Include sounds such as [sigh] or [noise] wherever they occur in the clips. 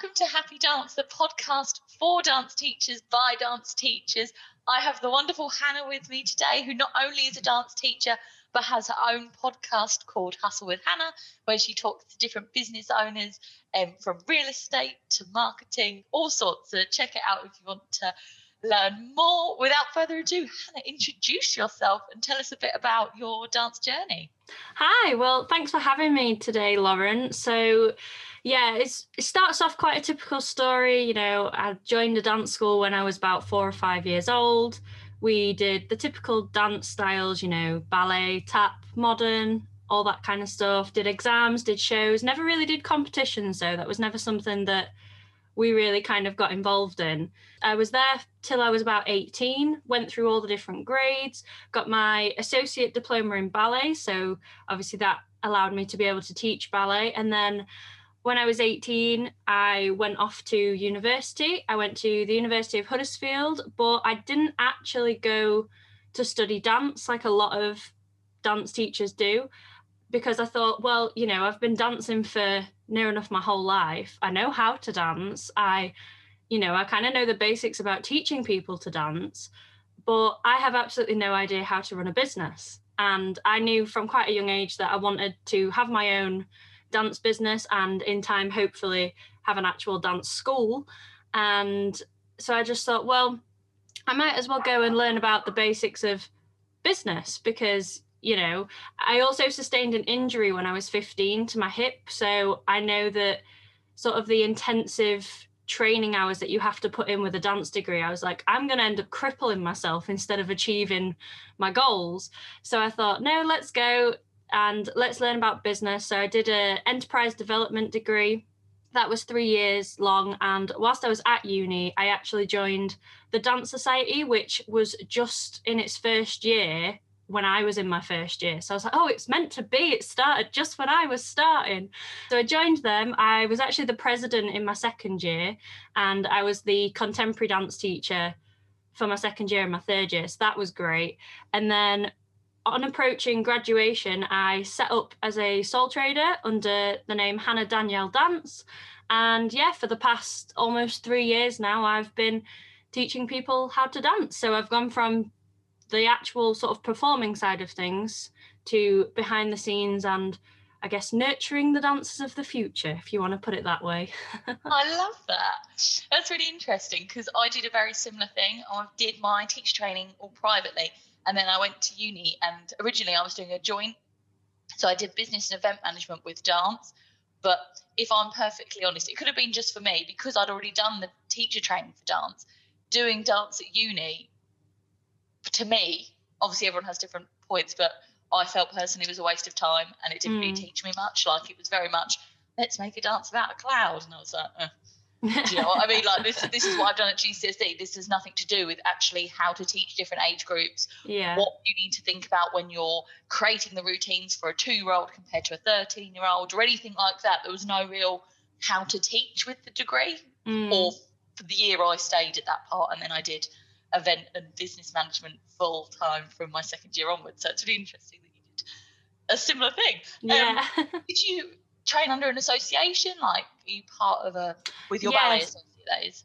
welcome to Happy Dance, the podcast for dance teachers by dance teachers. I have the wonderful Hannah with me today, who not only is a dance teacher, but has her own podcast called Hustle with Hannah, where she talks to different business owners um, from real estate to marketing, all sorts. So check it out if you want to learn more. Without further ado, Hannah, introduce yourself and tell us a bit about your dance journey. Hi, well, thanks for having me today, Lauren. So, yeah, it starts off quite a typical story. You know, I joined a dance school when I was about four or five years old. We did the typical dance styles, you know, ballet, tap, modern, all that kind of stuff. Did exams, did shows, never really did competitions though. That was never something that we really kind of got involved in. I was there till I was about 18, went through all the different grades, got my associate diploma in ballet. So obviously that allowed me to be able to teach ballet. And then when I was 18, I went off to university. I went to the University of Huddersfield, but I didn't actually go to study dance like a lot of dance teachers do because I thought, well, you know, I've been dancing for near enough my whole life. I know how to dance. I, you know, I kind of know the basics about teaching people to dance, but I have absolutely no idea how to run a business. And I knew from quite a young age that I wanted to have my own dance business and in time, hopefully, have an actual dance school. And so I just thought, well, I might as well go and learn about the basics of business because you know i also sustained an injury when i was 15 to my hip so i know that sort of the intensive training hours that you have to put in with a dance degree i was like i'm going to end up crippling myself instead of achieving my goals. So i thought no let's go and let's learn about business. So i did a enterprise development degree. That was three years long and whilst i was at uni i actually joined the dance society which was just in its first year when I was in my first year. So I was like, oh, it's meant to be. It started just when I was starting. So I joined them. I was actually the president in my second year, and I was the contemporary dance teacher for my second year and my third year. So that was great. And then on approaching graduation, I set up as a sole trader under the name Hannah Danielle Dance. And yeah, for the past almost three years now, I've been teaching people how to dance. So I've gone from the actual sort of performing side of things to behind the scenes and I guess nurturing the dancers of the future, if you want to put it that way. [laughs] I love that. That's really interesting because I did a very similar thing. I did my teacher training all privately, and then I went to uni. And originally, I was doing a joint, so I did business and event management with dance. But if I'm perfectly honest, it could have been just for me because I'd already done the teacher training for dance. Doing dance at uni to me, obviously everyone has different points, but I felt personally it was a waste of time and it didn't mm. really teach me much. Like it was very much, let's make a dance about a cloud. And I was like. Do you know what I mean? Like this, this is what I've done at GCSE. This has nothing to do with actually how to teach different age groups. Yeah. What you need to think about when you're creating the routines for a two-year-old compared to a thirteen-year-old or anything like that. There was no real how to teach with the degree. Mm. Or for the year I stayed at that part, and then I did event and business management full time from my second year onwards. So it's really interesting that you did a similar thing. Yeah. Um, [laughs] did you train under an association? Like, are you part of a with your yes. ballet?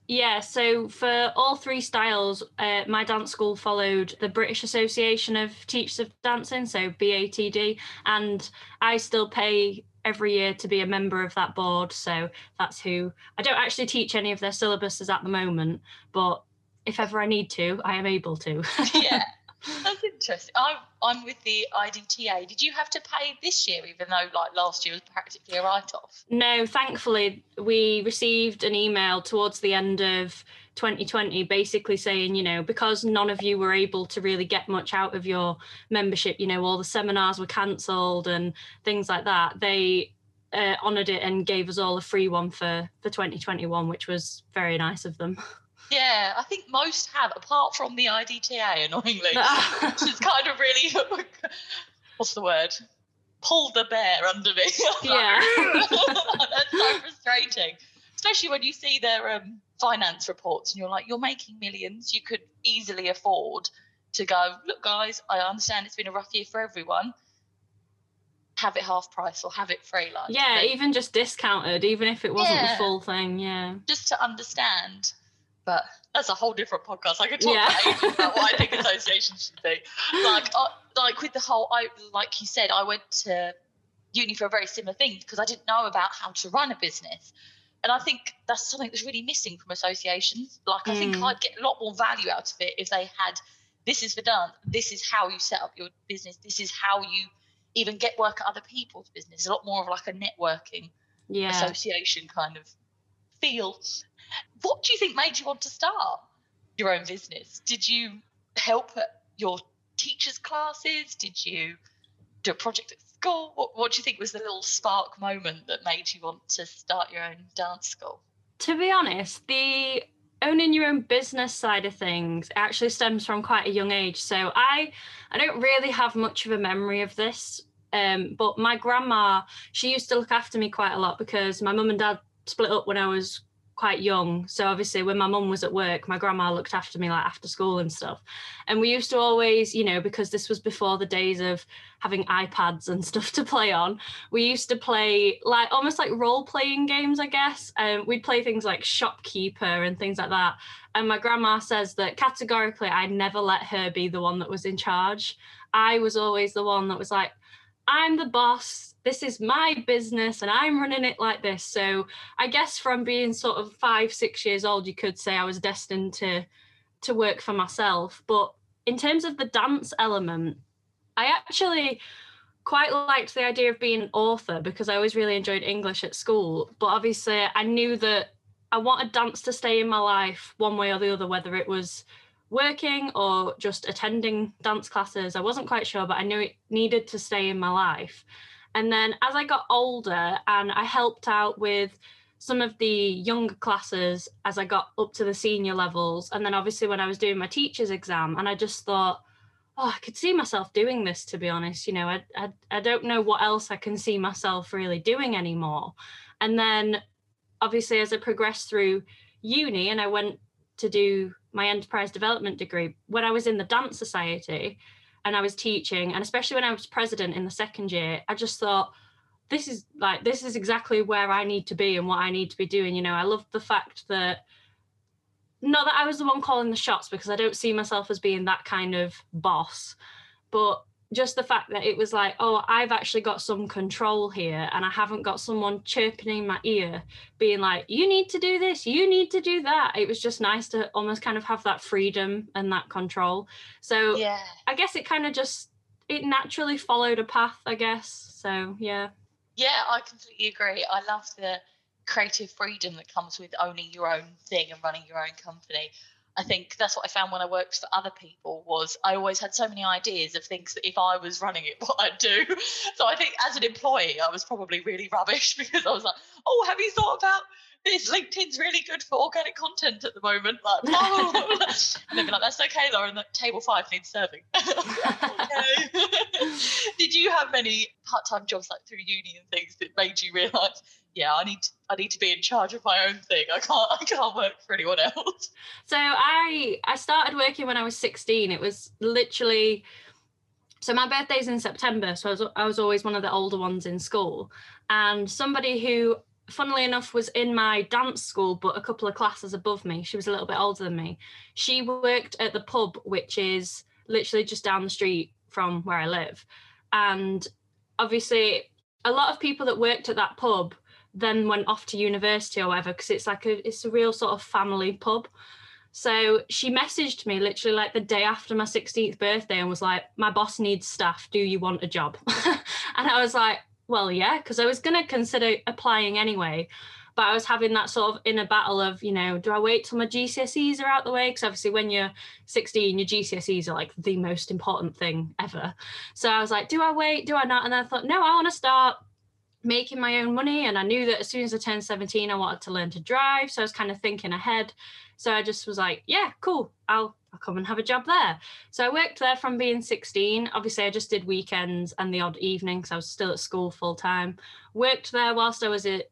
Yeah, so for all three styles, uh, my dance school followed the British Association of Teachers of Dancing, so BATD, and I still pay every year to be a member of that board. So that's who I don't actually teach any of their syllabuses at the moment, but if ever I need to, I am able to. [laughs] yeah, [laughs] that's interesting. I'm I'm with the IDTA. Did you have to pay this year, even though like last year was practically a write-off? No, thankfully we received an email towards the end of 2020 basically saying you know because none of you were able to really get much out of your membership you know all the seminars were cancelled and things like that they uh, honoured it and gave us all a free one for for 2021 which was very nice of them [laughs] Yeah, I think most have, apart from the IDTA, annoyingly, [laughs] which is kind of really, [laughs] what's the word? Pull the bear under me. [laughs] yeah. That's so frustrating, especially when you see their um, finance reports and you're like, you're making millions. You could easily afford to go, look, guys, I understand it's been a rough year for everyone. have it half price or have it free like yeah even just discounted even if it wasn't Yeah. the full thing yeah just to understand but that's a whole different podcast. I could talk Yeah. about what i think [laughs] associations should be. Like uh, like with the whole i like you said i went to uni for a very similar thing because i didn't know about how to run a business. And i think that's something that's really missing from associations. Like i think Mm. i'd get a lot more value out of it if they had this is for done. This is how you set up your business. This is how you even get work at other people's business. A lot more of like a networking yeah. association kind of feel. What do you think made you want to start your own business? Did you help at your teachers' classes? Did you do a project at school? What, what do you think was the little spark moment that made you want to start your own dance school? to be honest, the owning your own business side of things actually stems from quite a young age. So I I don't really have much of a memory of this. Um, but my grandma, she used to look after me quite a lot because my mum and dad split up when I was quite young. So obviously when my mum was at work, my grandma looked after me like after school and stuff. And we used to always, you know, because this was before the days of having iPads and [laughs] stuff to play on, we used to play like almost like role playing games, I guess. Um, we'd play things like shopkeeper and things like that. And my grandma says that categorically, I'd never let her be the one that was in charge. I was always the one that was like, I'm the boss. This is my business and I'm running it like this. So I guess from being sort of five, six years old, you could say I was destined to to work for myself. But in terms of the dance element, I actually quite liked the idea of being an author because I always really enjoyed English at school. But obviously, I knew that I wanted dance to stay in my life one way or the other, whether it was working or just attending dance classes. I wasn't quite sure, but I knew it needed to stay in my life. And then as I got older and I helped out with some of the younger classes as I got up to the senior levels. And then obviously when I was doing my teacher's exam, and I just thought, oh, I could see myself doing this, to be honest. You know, I, I, I don't know what else I can see myself really doing anymore. And then obviously as I progressed through uni and I went to do my enterprise development degree, when I was in the dance society and I was teaching, and especially when I was president in the second year, I just thought, this is like this is exactly where I need to be and what I need to be doing. You know, I love the fact that not that I was the one calling the shots because I don't see myself as being that kind of boss, but just the fact that it was like, oh, I've actually got some control here and I haven't got someone chirping in my ear being like, you need to do this, you need to do that. It was just nice to almost kind of have that freedom and that control. So Yeah. I guess it kind of just it naturally followed a path, I guess. So yeah. Yeah, I completely agree. I love the creative freedom that comes with owning your own thing and running your own company. I think that's what I found when I worked for other people was I always had so many ideas of things that if I was running it, [laughs] what I'd do. So I think as an employee, I was probably really rubbish [laughs] because I was like, oh, have you thought about this? LinkedIn's really good for organic content at the moment. Like, [laughs] oh. and they'd be like, that's okay, Lauren, that table five needs serving. Did you have many part-time jobs like through uni and things that made you realise, yeah, I need to, I need to be in charge of my own thing. I can't I can't work for anyone else. [laughs] So I I started working when I was 16. It was literally so my birthday's in September, so I was I was always one of the older ones in school. And somebody who funnily enough was in my dance school but a couple of classes above me, she was a little bit older than me. She worked at the pub which is literally just down the street from where I live. And obviously a lot of people that worked at that pub then went off to university or whatever because it's like a it's a real sort of family pub. So she messaged me literally like the day after my 16th birthday and was like, My boss needs staff. Do you want a job? [laughs] and I was like, Well, yeah, because I was going to consider applying anyway. But I was having that sort of inner battle of, you know, do I wait till my GCSEs are out the way? Because obviously, when you're 16, your GCSEs are like the most important thing ever. So I was like, do I wait? Do I not? And I thought, no, I want to start making my own money. And I knew that as soon as I turned 17, I wanted to learn to drive. So I was kind of thinking ahead. So I just was like, yeah, cool. I'll I'll come and have a job there. So I worked there from being 16. Obviously, I just did weekends and the odd evening because I was still at school full time. Worked there whilst I was at,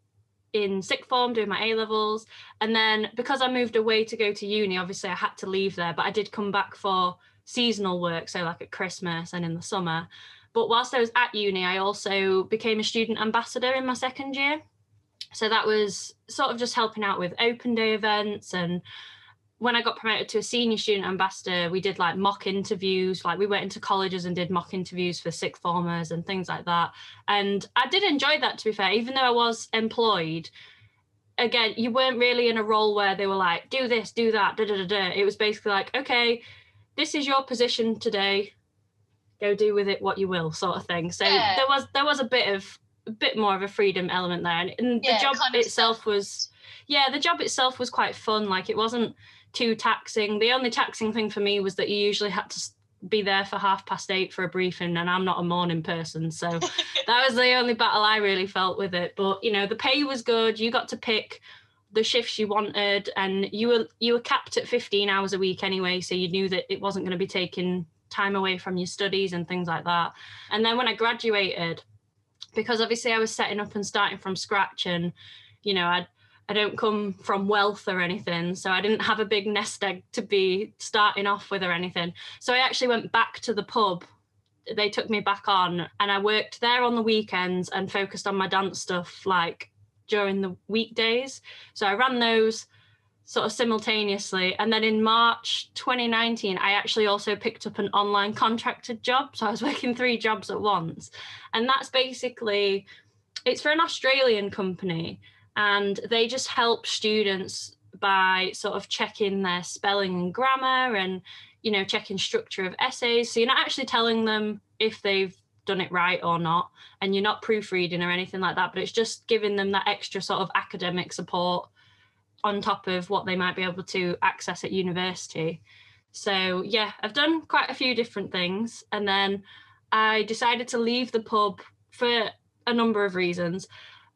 in sixth form doing my A levels. And then because I moved away to go to uni, obviously I had to leave there, but I did come back for seasonal work. So, like at Christmas and in the summer. But whilst I was at uni, I also became a student ambassador in my second year. So that was sort of just helping out with open day events and when I got promoted to a senior student ambassador, we did like mock interviews. Like we went into colleges and did mock interviews for sixth formers and things like that. And I did enjoy that, to be fair, even though I was employed. Again, you weren't really in a role where they were like, do this, do that, da da da da. It was basically like, okay, this is your position today. Go do with it what you will, sort of thing. So yeah. there was there was a bit of a bit more of a freedom element there, and, and yeah, the job itself was, yeah, the job itself was quite fun. Like it wasn't too taxing. The only taxing thing for me was that you usually had to be there for half past eight for a briefing, and I'm not a morning person, so [laughs] that was the only battle I really felt with it. But you know, the pay was good. You got to pick the shifts you wanted, and you were you were capped at 15 hours a week anyway, so you knew that it wasn't going to be taking time away from your studies and things like that. And then when I graduated, because obviously I was setting up and starting from scratch, and you know, I'd I don't come from wealth or anything. So I didn't have a big nest egg to be starting off with or anything. So I actually went back to the pub. They took me back on and I worked there on the weekends and focused on my dance stuff like during the weekdays. So I ran those sort of simultaneously. And then in March 2019, I actually also picked up an online contracted job. So I was [laughs] working three jobs at once. And that's basically, it's for an Australian company and they just help students by sort of checking their spelling and grammar and you know checking structure of essays so you're not actually telling them if they've done it right or not and you're not proofreading or anything like that but it's just giving them that extra sort of academic support on top of what they might be able to access at university so yeah i've done quite a few different things and then i decided to leave the pub for a number of reasons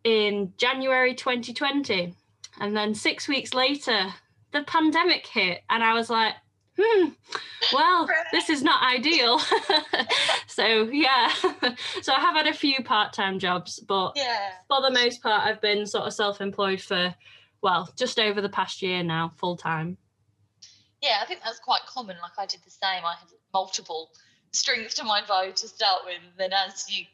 in January 2020. And then six weeks later, the pandemic hit. And I was like, hmm, well, this is not ideal. [laughs] so, yeah. [laughs] so I have had a few part time jobs, but yeah. for the most part, I've been sort of self employed for, well, just over the past year now, full time. Yeah, I think that's quite common. Like I did the same. I had multiple strings to my bow to start with. And Then as you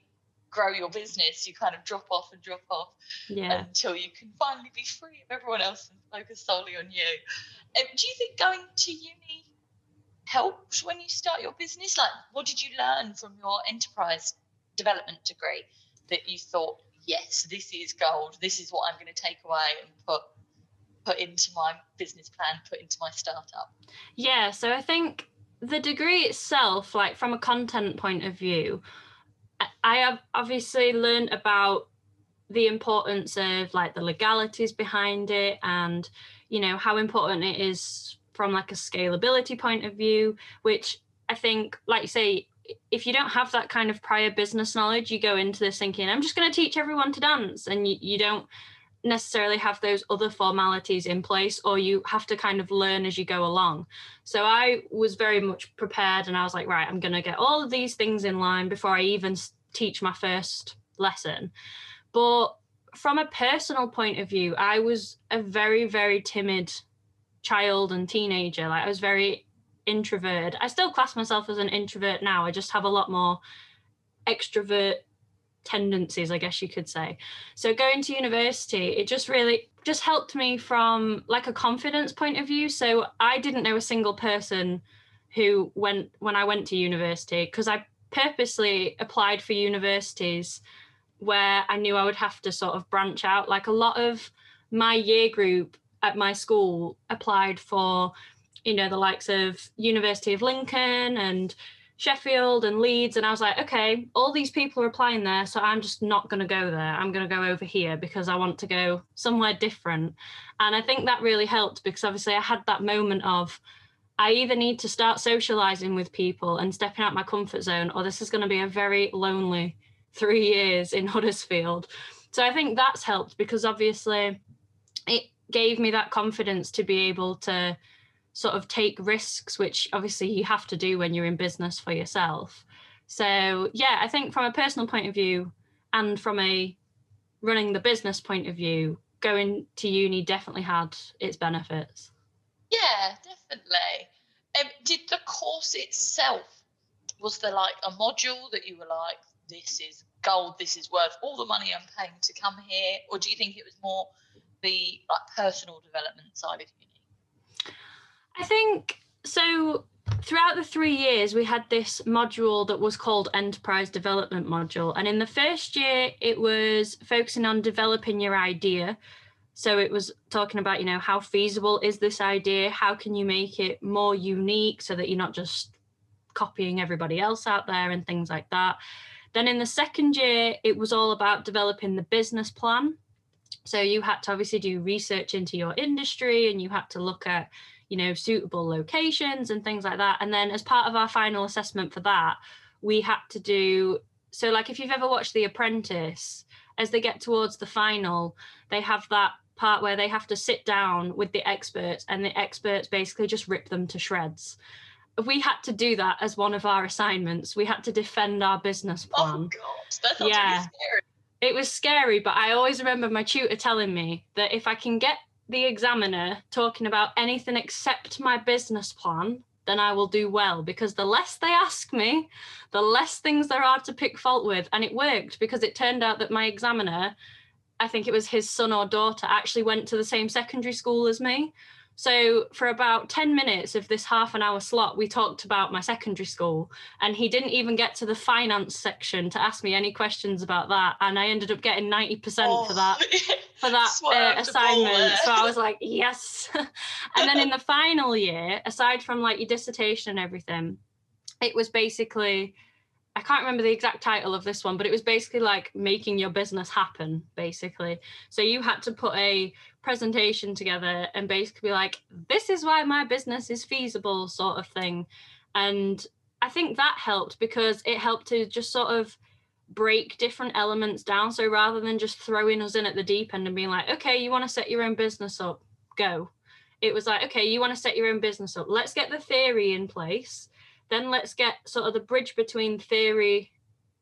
grow your business, you kind of drop off and drop off yeah. until you can finally be free of everyone else and focus solely on you. Um, do you think going to uni helped when you start your business? Like, what did you learn from your enterprise development degree that you thought, yes, this is gold. This is what I'm going to take away and put put into my business plan, put into my startup? Yeah, so I think the degree itself, like from a content point of view, I have obviously learned about the importance of like the legalities behind it and you know how important it is from like a scalability point of view which i think like you say if you don't have that kind of prior business knowledge you go into this thinking i'm just going to teach everyone to dance and you, you don't necessarily have those other formalities in place or you have to kind of learn as you go along. So i was very much prepared and i was like right i'm going to get all of these things in line before i even teach my first lesson. But from a personal point of view i was a very very timid child and teenager. Like i was very introverted i still class myself as an introvert now. I just have a lot more extrovert tendencies i guess you could say. So going to university it just really just helped me from like a confidence point of view. So i didn't know a single person who went when i went to university because i purposely applied for universities where i knew i would have to sort of branch out. Like a lot of my year group at my school applied for you know the likes of university of lincoln and Sheffield and Leeds. And I was like, okay, all these people are applying there. So I'm just not going to go there. I'm going to go over here because I want to go somewhere different. And I think that really helped because obviously I had that moment of, I either need to start socializing with people and stepping out my comfort zone, or this is going to be a very lonely three years in [laughs] Huddersfield. So I think that's helped because obviously it gave me that confidence to be able to sort of take risks, which obviously you have to do when you're in business for yourself. So, yeah, I think from a personal point of view and from a running the business point of view, going to uni definitely had its benefits. Yeah, definitely. Um, did the course itself was there like a module that you were like, this is gold, this is worth all the money I'm paying to come here? Or do you think it was more the like personal development side of uni? I think so throughout the three years, we had this module that was called Enterprise Development Module. And in the first year, it was focusing on developing your idea. So it was talking about, you know, how feasible is this idea? How can you make it more unique so that you're not just copying everybody else out there and things like that. Then in the second year, it was all about developing the business plan. So you had to obviously do research into your industry and you had to look at you know, suitable locations and things like that. And then as part of our final assessment for that, we had to do so like if you've ever watched The Apprentice, as they get towards the final, they have that part where they have to sit down with the experts and the experts basically just rip them to shreds. We had to do that as one of our assignments. We had to defend our business oh, plan. Oh god, that sounds yeah. really scary. It was scary, but I always remember my tutor telling me that if I can get the examiner talking about anything except my business plan, then I will do well because the less they ask me, the less things there are to pick fault with. And it worked because it turned out that my examiner, I think it was his son or daughter, actually went to the same secondary school as me. So for about 10 minutes of this half an hour slot, we talked about my secondary school. And he didn't even get to the finance section to ask me any questions about that. And I ended up getting 90% oh, for that [laughs] for that uh, assignment. So I was like, [laughs] yes. [laughs] and then in the final year, aside from like your dissertation and everything, it was basically I can't remember the exact title of this one, but it was basically like making your business happen, basically. So you had to put a presentation together and basically be like, this is why my business is feasible, sort of thing. And I think that helped because it helped to just sort of break different elements down. So rather than just throwing us in at the deep end and being like, okay, you want to set your own business up, go. It was like, okay, you want to set your own business up. Let's get the theory in place then let's get sort of the bridge between theory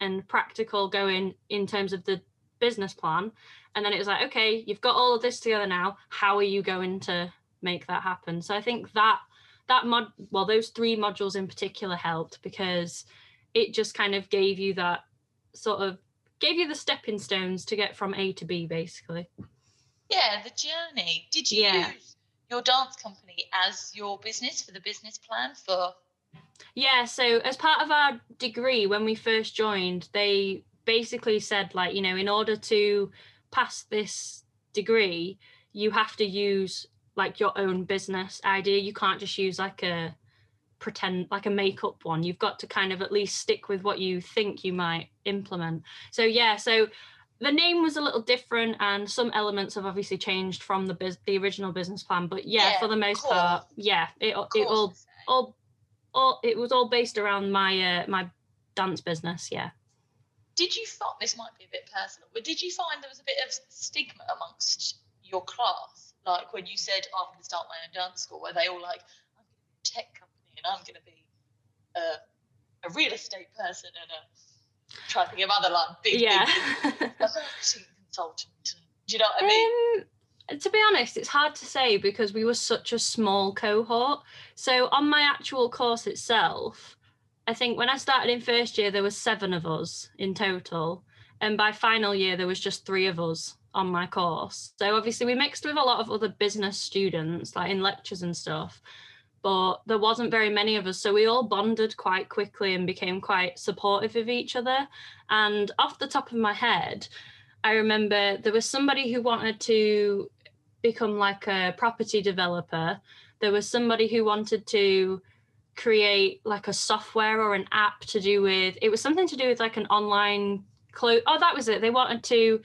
and practical going in terms of the business plan. And then it was like, okay, you've got all of this together now. How are you going to make that happen? So I think that that mod well, those three modules in particular helped because it just kind of gave you that sort of gave you the stepping stones to get from A to B basically. Yeah, the journey. Did you yeah. use your dance company as your business for the business plan for yeah, so as part of our degree, when we first joined, they basically said, like, you know, in order to pass this degree, you have to use like your own business idea. You can't just use like a pretend like a makeup one. You've got to kind of at least stick with what you think you might implement. So yeah, so the name was a little different and some elements have obviously changed from the biz- the original business plan but yeah, yeah for the most part yeah it, it all all all it was all based around my uh, my dance business. Yeah. Did you find this might be a bit personal, but did you find there was a bit of stigma amongst your class, like when you said oh, I'm going to start my own dance school, where they all like I'm going to be a tech company and I'm going to be a, a real estate person and a trying to think of other like big, yeah. big [laughs] marketing consultant. Do you know what I mean? Um, to be honest, it's hard to say because we were such a small cohort. So on my actual course itself, I think when I started in first year, there was seven of us in total. And by final year, there was just three of us on my course. So obviously we mixed with a lot of other business students, like in lectures and stuff. But there wasn't very many of us. So we all bonded quite quickly and became quite supportive of each other. And off the top of my head, I remember there was somebody who wanted to become like a property developer, there was somebody who wanted to create like a software or an app to do with it was something to do with like an online clothes. Oh, that was it. They wanted to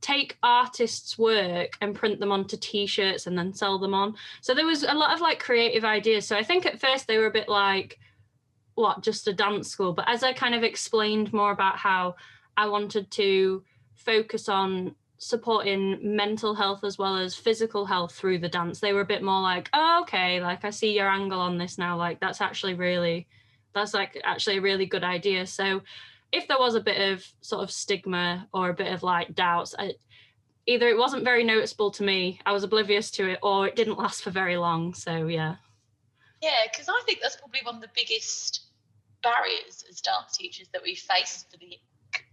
take artists' work and print them onto t-shirts and then sell them on. So there was a lot of like creative ideas. So I think at first they were a bit like, what, just a dance school. But as I kind of explained more about how I wanted to focus on supporting mental health as well as physical health through the dance. They were a bit more like oh, okay like i see your angle on this now like that's actually really that's like actually a really good idea. So if there was a bit of sort of stigma or a bit of like doubts I, either it wasn't very noticeable to me i was oblivious to it or it didn't last for very long so yeah. Yeah because i think that's probably one of the biggest barriers as dance teachers that we face for the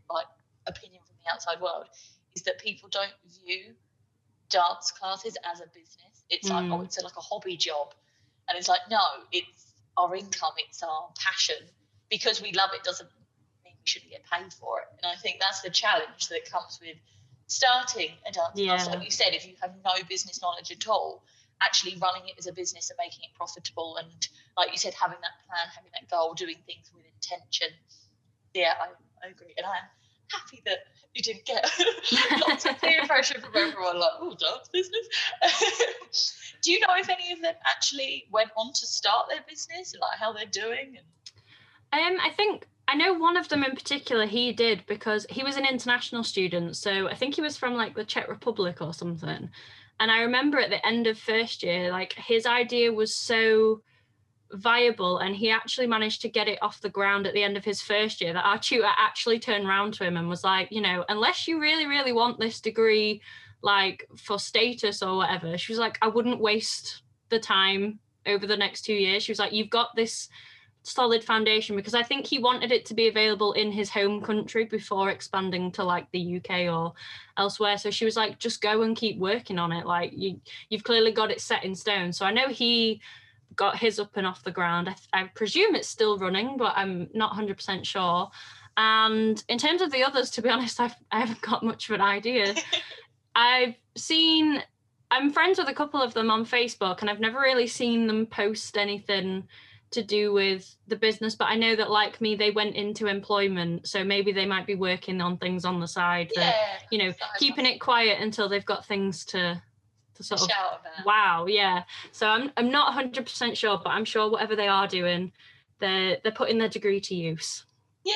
like opinion from the outside world is that people don't view dance classes as a business. It's like, oh, Mm. it's like a hobby job. And it's like, no, it's our income, it's our passion. Because we love it doesn't mean we shouldn't get paid for it. And I think that's the challenge that comes with starting a dance class. Like you said, if you have no business knowledge at all, actually running it as a business and making it profitable and like you said, having that plan, having that goal, doing things with intention. Yeah, I, I agree. And I'm happy that you didn't get [laughs] lots of peer pressure from everyone like, oh, dance business. [laughs] Do you know if any of them actually went on to start their business and like how they're doing? And Um, I think I know one of them in particular. He did because he was an international student, so I think he was from like the Czech Republic or something. And I remember at the end of first year, like his idea was so viable, and he actually managed to get it off the ground at the end of his first year. That our tutor actually turned around to him and was like, you know, unless you really, really want this degree, like for status or whatever, she was like, I wouldn't waste the time over the next two years. She was like, you've got this solid foundation because I think he wanted it to be available in his home country before expanding to like the UK or elsewhere. So she was like, just go and keep working on it. Like you, you've clearly got it set in stone. So I know he got his up and off the ground. I, I presume it's still running, but I'm not 100% sure. And in terms of the others, to be [laughs] honest, I've, I haven't got much of an idea. [laughs] I've seen, I'm friends with a couple of them on Facebook, and I've never really seen them post anything to do with the business. But I know that, like me, they went into employment. So maybe they might be working on things on the side yeah, that, you know, keeping it quiet until they've got things to, to sort of. Wow, yeah. So I'm I'm not 100% sure, but I'm sure whatever they are doing, they're they're putting their degree to use. Yeah.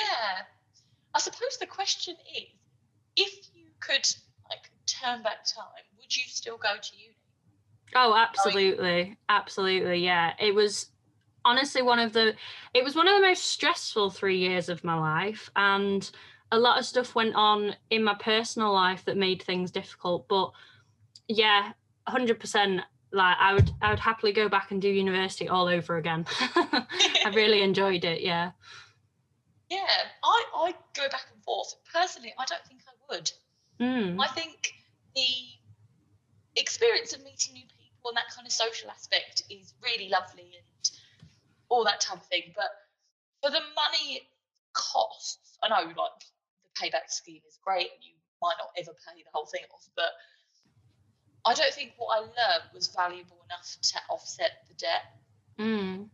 I suppose the question is if you could like turn back time, would you still go to uni? Oh, absolutely. Absolutely. Yeah. It was honestly one of the it was one of the most stressful 3 years of my life and a lot of stuff went on in my personal life that made things difficult, but yeah, 100% like I would I would happily go back and do university all over again. [laughs] I really [laughs] enjoyed it, yeah. Yeah, I, I go back and forth. Personally, I don't think I would. Mm. I think the experience of meeting new people and that kind of social aspect is really lovely and all that type of thing. But for the money it costs, I know like the payback scheme is great and you might not ever pay the whole thing off, but I don't think what I learned was valuable enough to offset the debt. Mm.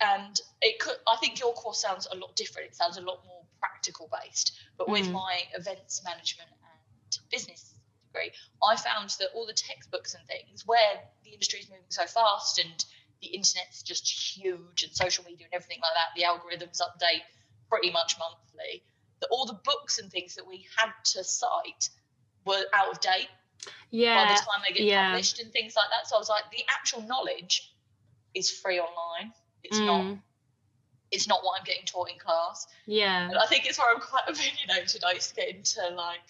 and it could i think your course sounds a lot different it sounds a lot more practical based but with Mm. my events management and business degree i found that all the textbooks and things where the industry is moving so fast and the internet's just huge and social media and everything like that the algorithms update pretty much monthly that all the books and things that we had to cite were out of date by Yeah. the time they get yeah. published and things like that so i was like the actual knowledge is free online it's not Mm. it's not what I'm getting taught in class. Yeah. And I think it's where I'm quite opinionated. I used to get into like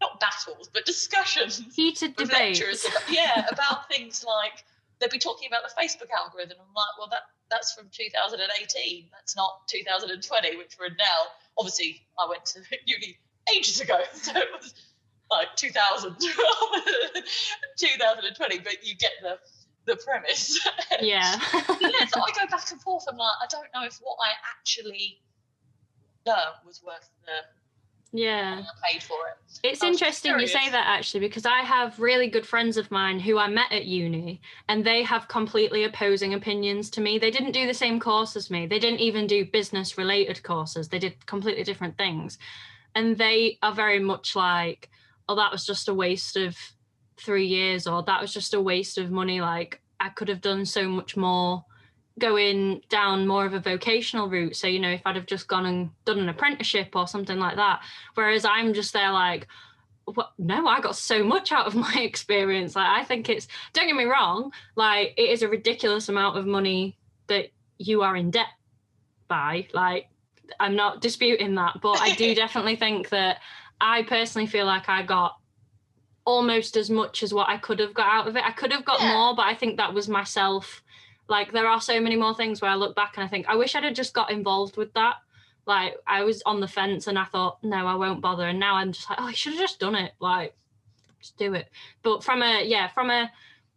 not battles, but discussions [laughs] Heated debates. about, yeah, about things like they'd be talking about the Facebook algorithm. I'm like, well that that's from 2018. That's not 2020, which we're in now. Obviously, I went to [laughs] uni ages ago, [laughs] so it was like 2000, [laughs] 2020. But you get the the premise. [laughs] Yeah. yeah, so I go back and forth. I'm like, I don't know if what I actually learned was worth the yeah. I paid for it. It's I interesting you say that actually because I have really good friends of mine who I met at uni and they have completely opposing opinions to me. They didn't do the same course as me. They didn't even do business related courses. They did completely different things. And they are very much like, oh, that was just a waste of three years or that was just a waste of money. Like I could have done so much more going down more of a vocational route. So, you know, if I'd have just gone and done an apprenticeship or something like that. Whereas I'm just there like, what no, I got so much out of [laughs] my experience. Like I think it's don't get me wrong, like it is a ridiculous amount of money that you are in debt by. Like I'm not disputing that, but I do [laughs] definitely think that I personally feel like I got almost as much as what I could have got out of it. I could have got Yeah. more, but I think that was myself Like there are so many more things where I look back and I think I wish I'd have just got involved with that. Like I was on the fence and I thought, no, I won't bother. And now I'm just like, oh, I should have just done it. Like, just do it. But from a yeah, from a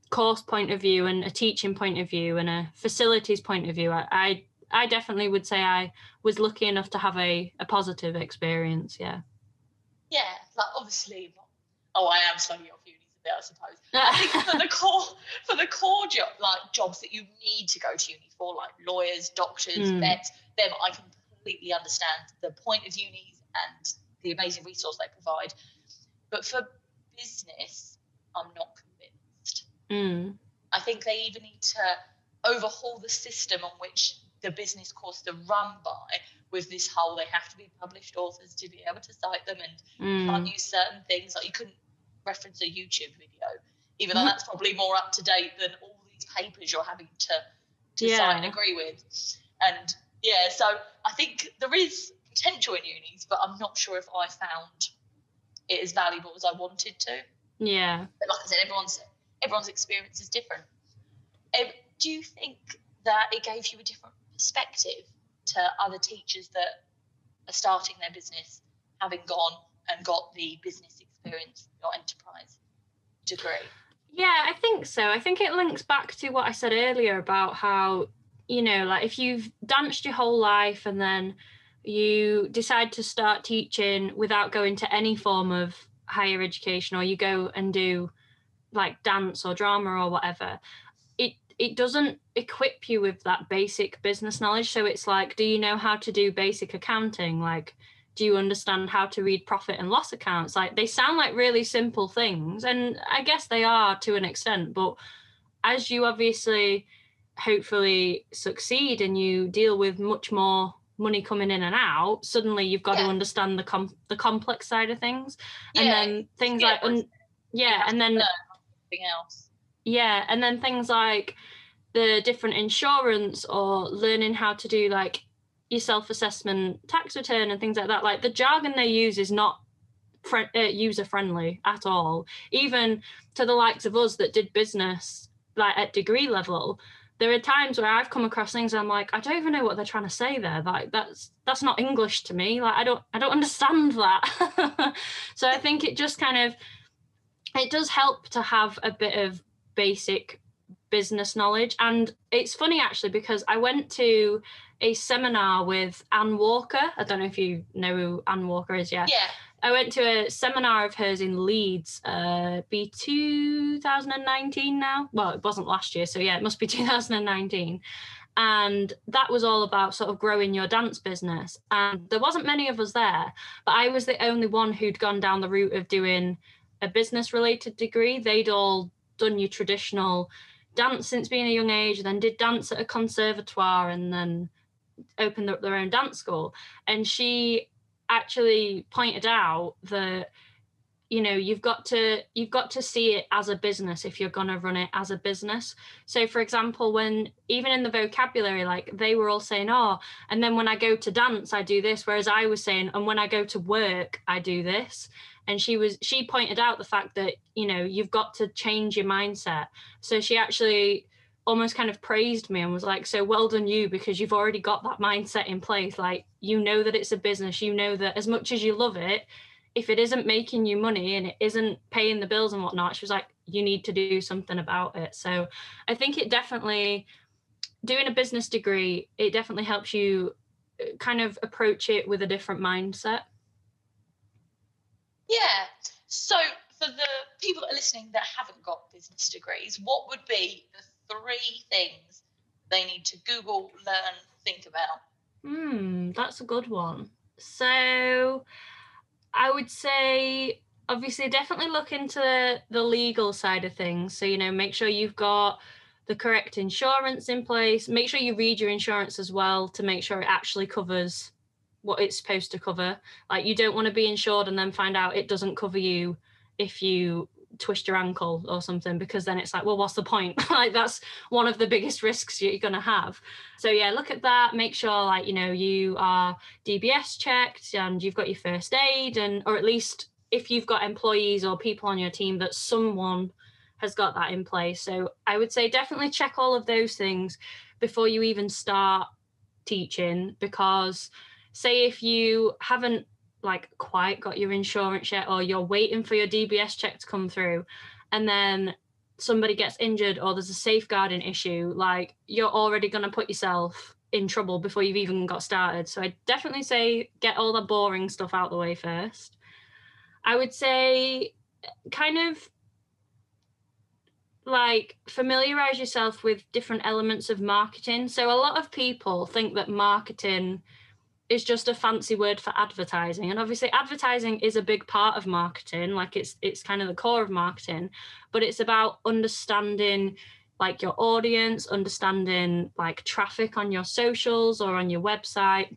course point of view and a teaching point of view and a facilities point of view, I I, I definitely would say I was lucky enough to have a, a positive experience. Yeah. Yeah, like obviously oh I am slowly off uni a bit, I suppose. [laughs] I think for the core for the core job like jobs that you need to go to uni for, like lawyers, doctors, mm. vets, them I completely understand the point of unis and the amazing resource they provide. But for business, I'm not convinced. Mm. I think they even need to overhaul the system on which the business course are run by with this whole they have to be published authors to be able to cite them and mm. can't use certain things like you couldn't reference a YouTube video, even though mm. that's probably more up to date than all these papers you're having to to yeah. cite and agree with. And yeah, so I think there is potential in unis, but I'm not sure if I found it as valuable as I wanted to. Yeah. But like I said, everyone's everyone's experience is different. Do you think that it gave you a different perspective to other teachers that are starting their business, having gone and got the business experience your enterprise degree? Yeah, I think so. I think it links back to what I said earlier about how, you know, like if you've danced your whole life and then you decide to start teaching without going to any form of higher education or you go and do like dance or drama or whatever it doesn't equip you with that basic business knowledge. So it's like do you know how to do basic accounting? Like do you understand how to read profit and loss accounts? Like they sound like really simple things and i guess they are to an extent but as you obviously hopefully succeed and you deal with much more money coming in and out suddenly you've got yeah. to understand the com- the complex side of things. Yeah. and then things yeah, like un- yeah and then else yeah and then things like the different insurance or learning how to do like your self-assessment tax return and things like that like the jargon they use is not fr- uh, user friendly at all even to the likes of us that did business like at degree level there are times where I've come across things I'm like, I don't even know what they're trying to say there. Like that's that's not English to me. Like I don't I don't understand that. [laughs] so I think it just kind of it does help to have a bit of basic business knowledge. And it's funny actually because I went to a seminar with Anne Walker. I don't know if you know who Anne Walker is, yeah. Yeah. I went to a seminar of hers in Leeds, uh, be 2019 now. Well, it wasn't last year, so yeah, it must be [laughs] 2019. And that was all about sort of growing your dance business. And there wasn't many of us there, but I was the only one who'd gone down the route of doing a business related degree. They'd all done your traditional dance since being a young age, then did dance at a conservatoire, and then opened up their own dance school. And she actually pointed out that you know you've got to you've got to see it as a business if you're going to run it as a business. So for example when even in the vocabulary like they were all saying oh and then when i go to dance i do this whereas i was saying and when i go to work i do this. And she was she pointed out the fact that you know you've got to change your mindset. So she actually almost kind of praised me and was like, So well done you, because you've already got that mindset in place. Like, you know that it's a business, you know that as much as you love it, if it isn't making you money and it isn't paying the bills and whatnot, she was like, You need to do something about it. So I think it definitely, doing a business degree, it definitely helps you uh, kind of approach it with a different mindset. Yeah. So for the people that are listening that haven't got business degrees, what would be the three things they need to Google, learn, think about? Hmm, that's a good one. So I would say obviously definitely look into the legal side of things. So, you know, make sure you've got the correct insurance in place. Make sure you read your insurance as well to make sure it actually covers what it's supposed to cover. Like you don't want to be insured and then find out it doesn't cover you if you twist your ankle or something because then it's like well what's the point? [laughs] Like that's one of the biggest [laughs] risks you're going to have. So yeah look at that. Make sure like you know you are dbs checked and you've got your first aid and or at least if you've got employees or people on your team that someone has got that in place. So I would say definitely check all of those things before you even start teaching because say if you haven't like quite got your insurance yet or you're waiting for your DBS check to come through and then somebody gets injured or there's a safeguarding issue like you're already going to put yourself in trouble before you've even got started. So i definitely say get all the boring stuff out the way first. I would say kind of like familiarize yourself with different elements of marketing. So a lot of people think that marketing is just a fancy word for advertising. And obviously advertising is a big part of marketing like it's it's kind of the core of marketing but it's about understanding like your audience understanding like traffic on your socials or on your website.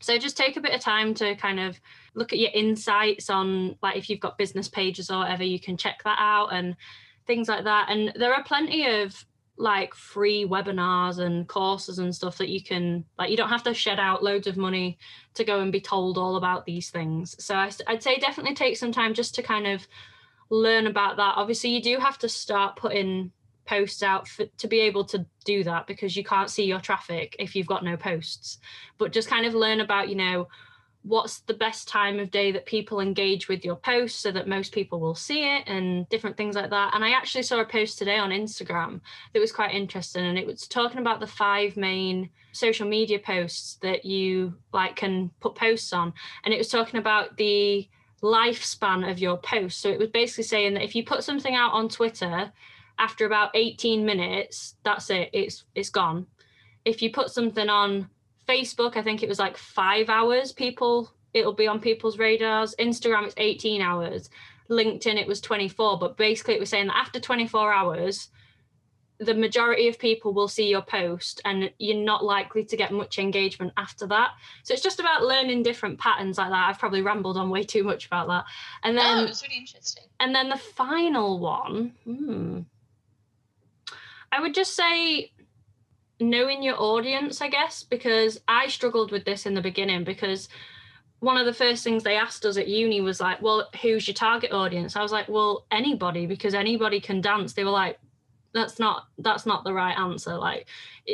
So just take a bit of time to kind of look at your insights on like if you've got business pages or whatever you can check that out and things like that. And there are plenty of like free webinars and courses and stuff that you can like you don't have to shed out loads of money to go and be told all about these things. So I, i'd say definitely take some time just to kind of learn about that. Obviously you do have to start putting posts out for, to be able to do that because you can't see your traffic if you've got no posts. But just kind of learn about you know what's the best time of day that people engage with your post so that most people will see it and different things like that. And I actually saw a post today on Instagram that was quite interesting and it was talking about the five main social media posts that you like can put posts on and it was talking about the lifespan of your post. So it was basically saying that if you put something out on Twitter after about 18 minutes, that's it, it's it's gone. If you put something on Facebook, I think it was like five hours. People, it'll be on people's radars. Instagram, it's 18 hours. LinkedIn, it was 24. But basically, it was saying that after 24 hours, the majority of people will see your post and you're not likely to get much engagement after that. So it's just about learning different patterns like that. I've probably rambled on way too much about that. And then, oh, it's really interesting. And then the final one, hmm, I would just say knowing your audience, I guess, because I struggled with this in the beginning because one of the first things they asked us at uni was like, well, who's your target audience? I was like, well, anybody, because anybody can dance. They were like, that's not that's not the right answer. Like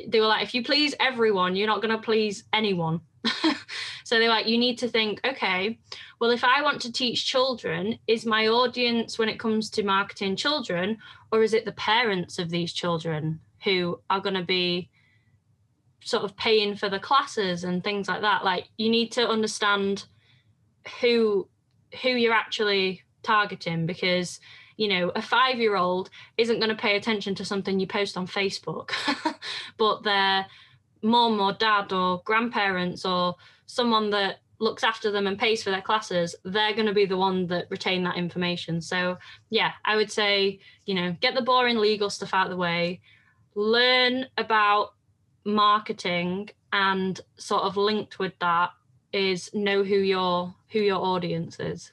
they were like, if you please everyone, you're not gonna please anyone. [laughs] so they're like, you need to think, okay, well, if I want to teach children, is my audience when it comes to marketing children, or is it the parents of these children who are going to be sort of paying for the classes and things like that like you need to understand who who you're actually targeting because you know a 5 year old isn't going to pay attention to something you post on Facebook [laughs] but their mom or dad or grandparents or someone that looks after them and pays for their classes they're going to be the one that retain that information. So yeah i would say you know get the boring legal stuff out of the way learn about marketing and sort of linked with that is know who your who your audience is.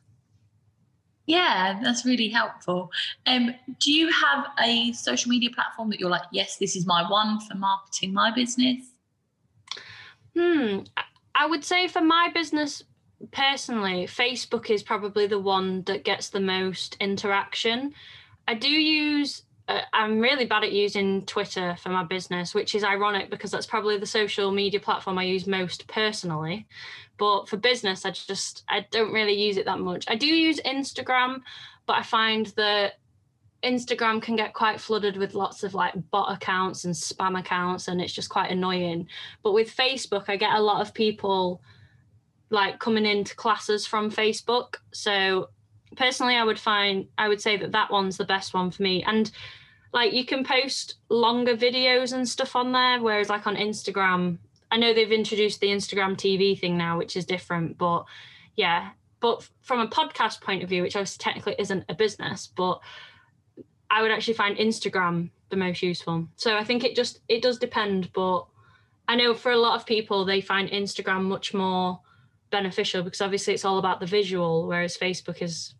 Yeah that's really helpful. Um, do you have a social media platform that you're like yes this is my one for marketing my business hmm i would say for my business personally facebook is probably the one that gets the most interaction. I do use Uh, I'm really bad at using Twitter for my business, which is ironic because that's probably the social media platform I use most personally. But for business, I just I don't really use it that much. I do use Instagram, but I find that Instagram can get quite flooded with lots of like bot accounts and spam accounts, and it's just quite annoying. But with Facebook, I get a lot of people like coming into classes from Facebook. So personally, I would find I would say that that one's the best one for me. And like you can post longer videos and stuff on there whereas like on instagram i know they've introduced the instagram tv thing now which is different but yeah but from a podcast point of view which obviously technically isn't a business but i would actually find instagram the most useful so i think it just it does depend but i know for a lot of people they find instagram much more beneficial because obviously it's all about the visual whereas facebook is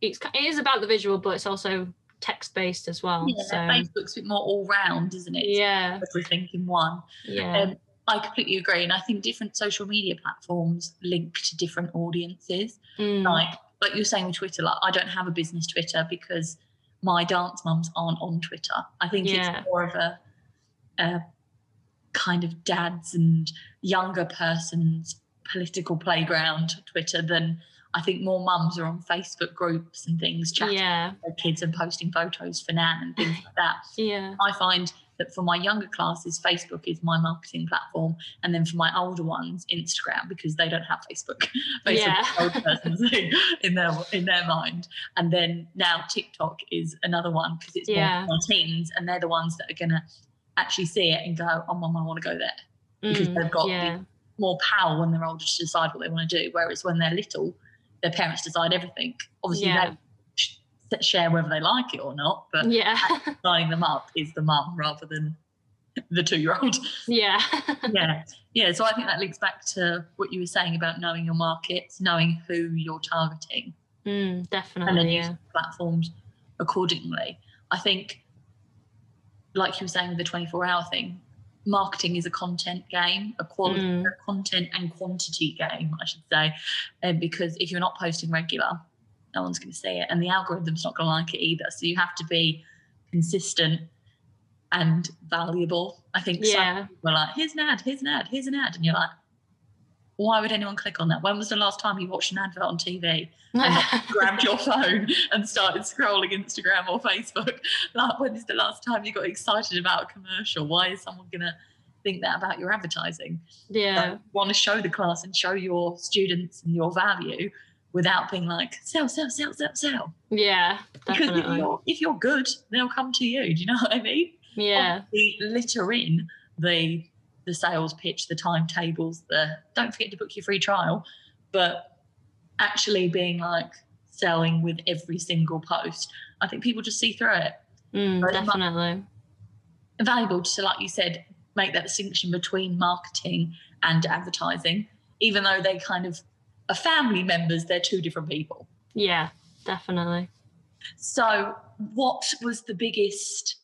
it's it is about the visual but it's also text based as well. Yeah, so Facebook's a bit more all round, isn't it? Yeah. Everything in one. Yeah. Um, I completely agree. And I think different social media platforms link to different audiences. Mm. Like like you're saying with Twitter, like I don't have a business Twitter because my dance mums aren't on Twitter. I think Yeah. it's more of a, a kind of dads and younger person's political playground Twitter than I think more mums are on Facebook groups and things chatting Yeah. with their kids and posting photos for Nan and things like that. Yeah. I find that for my younger classes, Facebook is my marketing platform, and then for my older ones, Instagram because they don't have Facebook. [laughs] Facebook Yeah. old person's in their in their mind, and then now TikTok is another one because it's Yeah. more for teens, and they're the ones that are gonna actually see it and go, "Oh, mum, I want to go there," because Mm, they've got the yeah. more power when they're older to decide what they want to do. Whereas when they're little, their parents decide everything. Obviously, Yeah. they share whether they like it or not, but Yeah. [laughs] signing them up is the mum rather than the two-year-old. yeah. [laughs] yeah, yeah. So I think that links back to what you were saying about knowing your markets, knowing who you're targeting, Mm, and then definitely. Yeah. using platforms accordingly. I think, like you were saying with the 24-hour thing, marketing is a content game, a quality, Mm. a content and quantity game, I should say, um, because if you're not posting regular, no one's going to see it, and the algorithm's not going to like it either. So you have to be consistent and valuable. I think some Yeah. people are like, here's an ad, here's an ad, here's an ad, and you're like, why would anyone click on that? When was the last time you watched an advert on TV? [laughs] and grabbed your phone and started scrolling Instagram or Facebook. [laughs] Like, when is the last time you got excited about a commercial? Why is someone going to think that about your advertising? yeah. Like, want to show the class and show your students and your value without being like, sell, sell, sell, sell, sell. Yeah. Because if you're, if you're good, they'll come to you. Do you know what I mean? Yeah. Obviously, litter in the the sales pitch, the timetables, the don't forget to book your free trial, but actually being like selling with every single post, I think people just see through it. Mm, definitely. Valuable to, like you said, make that distinction between marketing and advertising, even though they kind of are family members, they're two different people. Yeah. Definitely. So, what was the biggest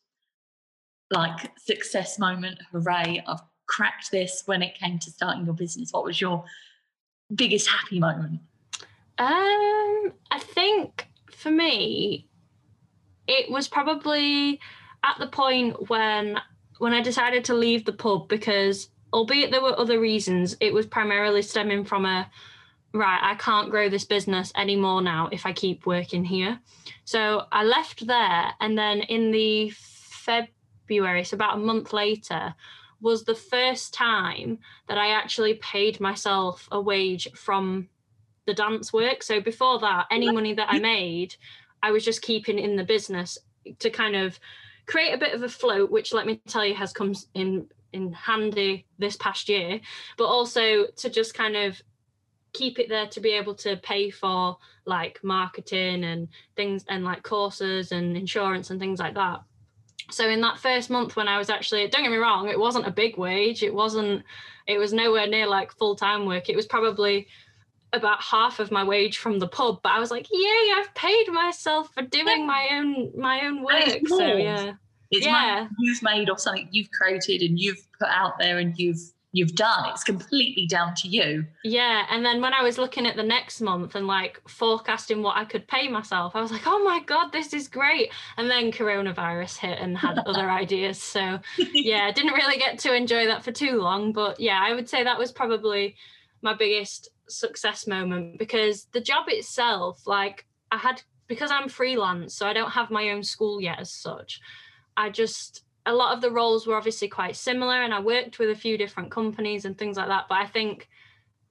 like success moment? Hooray, I've cracked this when it came to starting your business. What was your biggest happy moment? Um, I think for me, it was probably at the point when when I decided to leave the pub because, albeit there were other reasons, it was primarily stemming from a right. I can't grow this business anymore now if I keep working here. So I left there, and then in the February, so about a month later, was the first time that I actually paid myself a wage from the dance work. So before that, any money that I made, I was just keeping in the business to kind of create a bit of a float, which let me tell you has come in in handy this past year, but also to just kind of keep it there to be able to pay for like marketing and things and like courses and insurance and things like that. So in that first month when I was actually don't get me wrong, it wasn't a big wage. It wasn't it was nowhere near like full-time work. It was probably about half of my wage from the pub, but I was like, yay, I've paid myself for doing my own my own work. So yeah. It's Yeah. money you've made or something you've created and you've put out there and you've you've done. It's completely down to you. Yeah. And then when I was looking at the next month and like forecasting what I could pay myself, I was like, oh my God, this is great. And then coronavirus hit and had [laughs] other ideas. So yeah, I didn't really get to enjoy that for too long. But yeah, I would say that was probably my biggest success moment because the job itself, like I had, because I'm freelance, so I don't have my own school yet as such. I just, a lot of the roles were obviously quite similar and I worked with a few different companies and things like that. But I think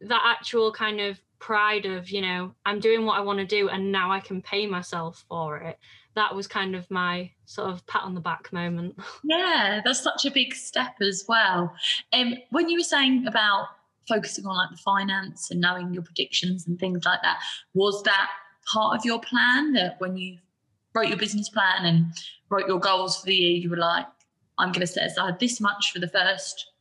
that actual kind of pride of, you know, I'm doing what I want to do and now I can pay myself for it. That was kind of my sort of pat on the back moment. [laughs] Yeah, that's such a big step as well. Um, when you were saying about focusing on like the finance and knowing your predictions and things like that, was that part of your plan that when you wrote your business plan and wrote your goals for the year, you were like, I'm going to set aside this much for the first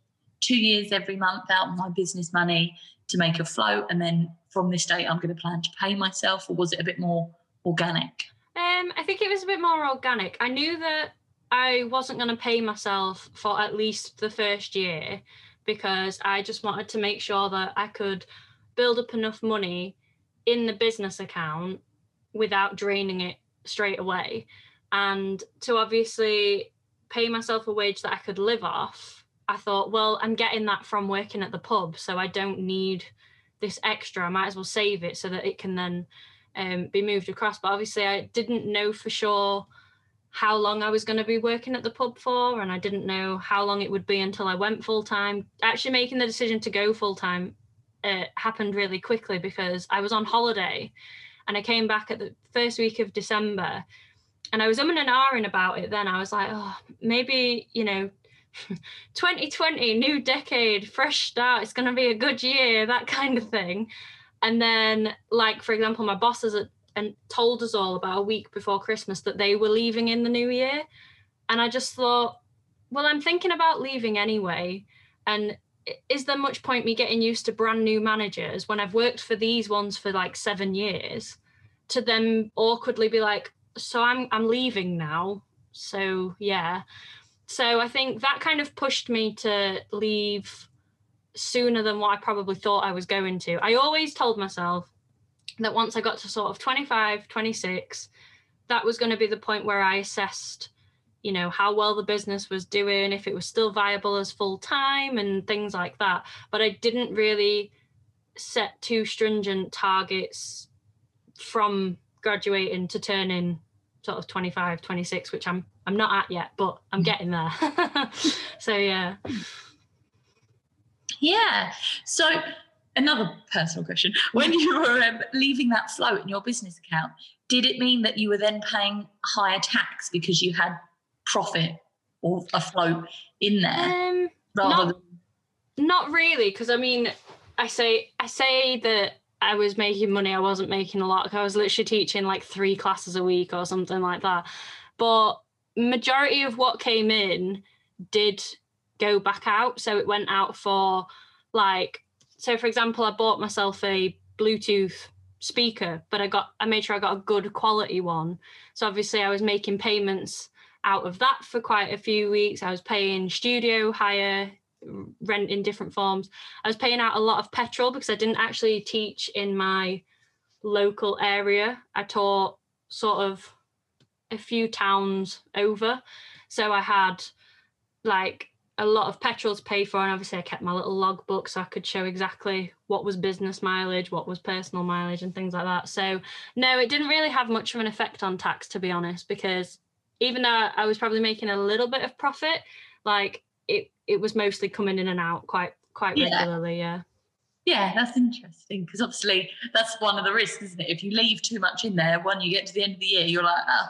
two years every month out of my business money to make a float, and then from this date, I'm going to plan to pay myself, or was it a bit more organic? Um, I think it was a bit more organic. I knew that I wasn't going to pay myself for at least the first year because I just wanted to make sure that I could build up enough money in the business account without draining it straight away. And to obviously pay myself a wage that I could live off, I thought, well, I'm getting that from working at the pub. So I don't need this extra. I might as well save it so that it can then um, be moved across. But obviously, I didn't know for sure how long I was going to be working at the pub for, and I didn't know how long it would be until I went full time. Actually, making the decision to go full time uh, happened really quickly because I was on holiday and I came back at the first week of December and I was umming and ahhing about it then. I was like, oh, maybe, you know, [laughs] 2020, new decade, fresh start, it's going to be a good year, that kind of thing. And then, like, for example, my bosses and told us all about a week before Christmas that they were leaving in the new year. And I just thought, well, I'm thinking about leaving anyway. And is there much point me getting used to brand new managers when I've worked for these ones for like seven years to then awkwardly be like, so I'm I'm leaving now. So yeah. So I think that kind of pushed me to leave sooner than what I probably thought I was going to. I always told myself that once I got to sort of 25, 26, that was going to be the point where I assessed, you know, how well the business was doing, if it was still viable as full time and things like that. But I didn't really set too stringent targets from graduating to turning sort of 25 26 which i'm i'm not at yet but i'm mm. getting there. [laughs] So yeah. Yeah. So another personal question. When you were um, leaving that float in your business account did it mean that you were then paying higher tax because you had profit or a float in there um, rather not, than not really because i mean i say i say that I was making money. I wasn't making a lot. I was literally teaching like three classes a week or something like that. But majority of what came in did go back out. So it went out for like, so for example, I bought myself a Bluetooth speaker, but I got I made sure I got a good quality one. So obviously I was making payments out of that for quite a few weeks. I was paying studio hire rent in different forms. I was paying out a lot of petrol because I didn't actually teach in my local area. I taught sort of a few towns over. So I had like a lot of petrol to pay for, and obviously I kept my little logbook so I could show exactly what was business mileage, what was personal mileage, and things like that. So, no, it didn't really have much of an effect on tax, to be honest, because even though I was probably making a little bit of profit, like it it was mostly coming in and out quite quite yeah. regularly. Yeah. Yeah, that's interesting because obviously that's one of the risks, isn't it? If you leave too much in there, when you get to the end of the year, you're like, oh,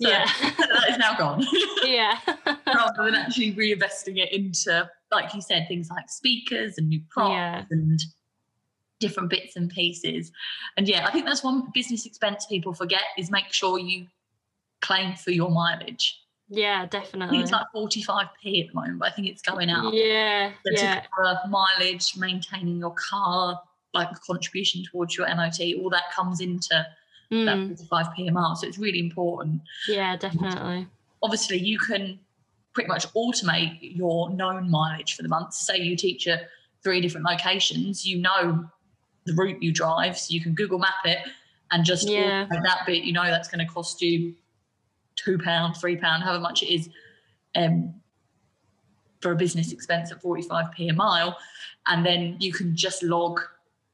so yeah, [laughs] that is now gone. [laughs] [laughs] yeah, rather than actually reinvesting it into, like you said, things like speakers and new props yeah. and different bits and pieces. And yeah, I think that's one business expense people forget is make sure you claim for your mileage. Yeah, definitely. it's like 45p at the moment, but I think it's going up. Yeah. So yeah. mileage, maintaining your car, like contribution towards your MOT, all that comes into mm. that 45p a mile. So it's really important. Yeah, definitely. Obviously, you can pretty much automate your known mileage for the month. Say you teach at three different locations, you know the route you drive, so you can Google map it and just yeah. that bit. You know that's going to cost you two pound, three pound, however much it is, um, for a business expense at 45p a mile, and then you can just log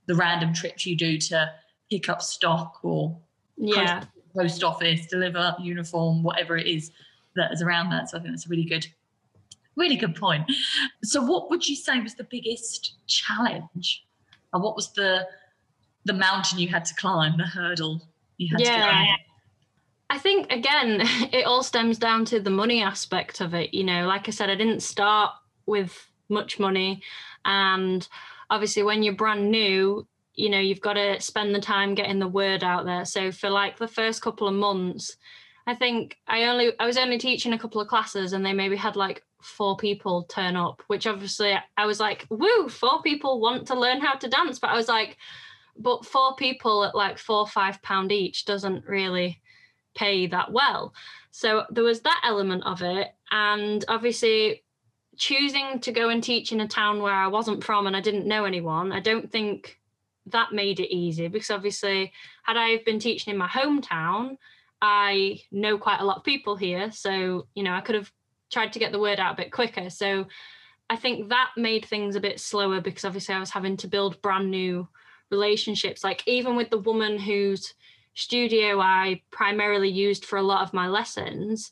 the random trips you do to pick up stock or yeah post, post office, deliver uniform, whatever it is that is around that. So I think that's a really good, really good point. So what would you say was the biggest challenge, and what was the the mountain you had to climb, the hurdle you had yeah. to climb? I think again, [laughs] it all stems down to the money aspect of it. You know, like I said, I didn't start with much money. And obviously, when you're brand new, you know, you've got to spend the time getting the word out there. So for like the first couple of months, I think I only I was only teaching a couple of classes and they maybe had like four people turn up, which obviously I was like, woo, four people want to learn how to dance. But I was like, but four people at like four, five pound each doesn't really pay that well. So there was that element of it. And obviously, choosing to go and teach in a town where I wasn't from and I didn't know anyone, I don't think that made it easy because obviously, had I been teaching in my hometown, I know quite a lot of people here. So, you know, I could have tried to get the word out a bit quicker. So I think that made things a bit slower because obviously I was having to build brand new relationships. Like even with the woman whose studio I primarily used for a lot of my lessons,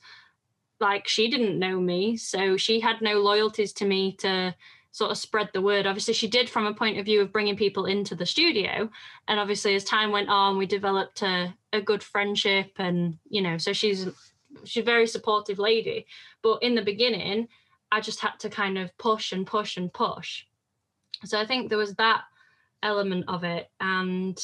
like she didn't know me. So she had no loyalties to me to sort of spread the word. Obviously, she did from a point of view of bringing people into the studio. And obviously, as time went on, we developed a, a good friendship. And, you know, so she's she's a very supportive lady. But in the beginning, I just had to kind of push and push and push. So I think there was that element of it. And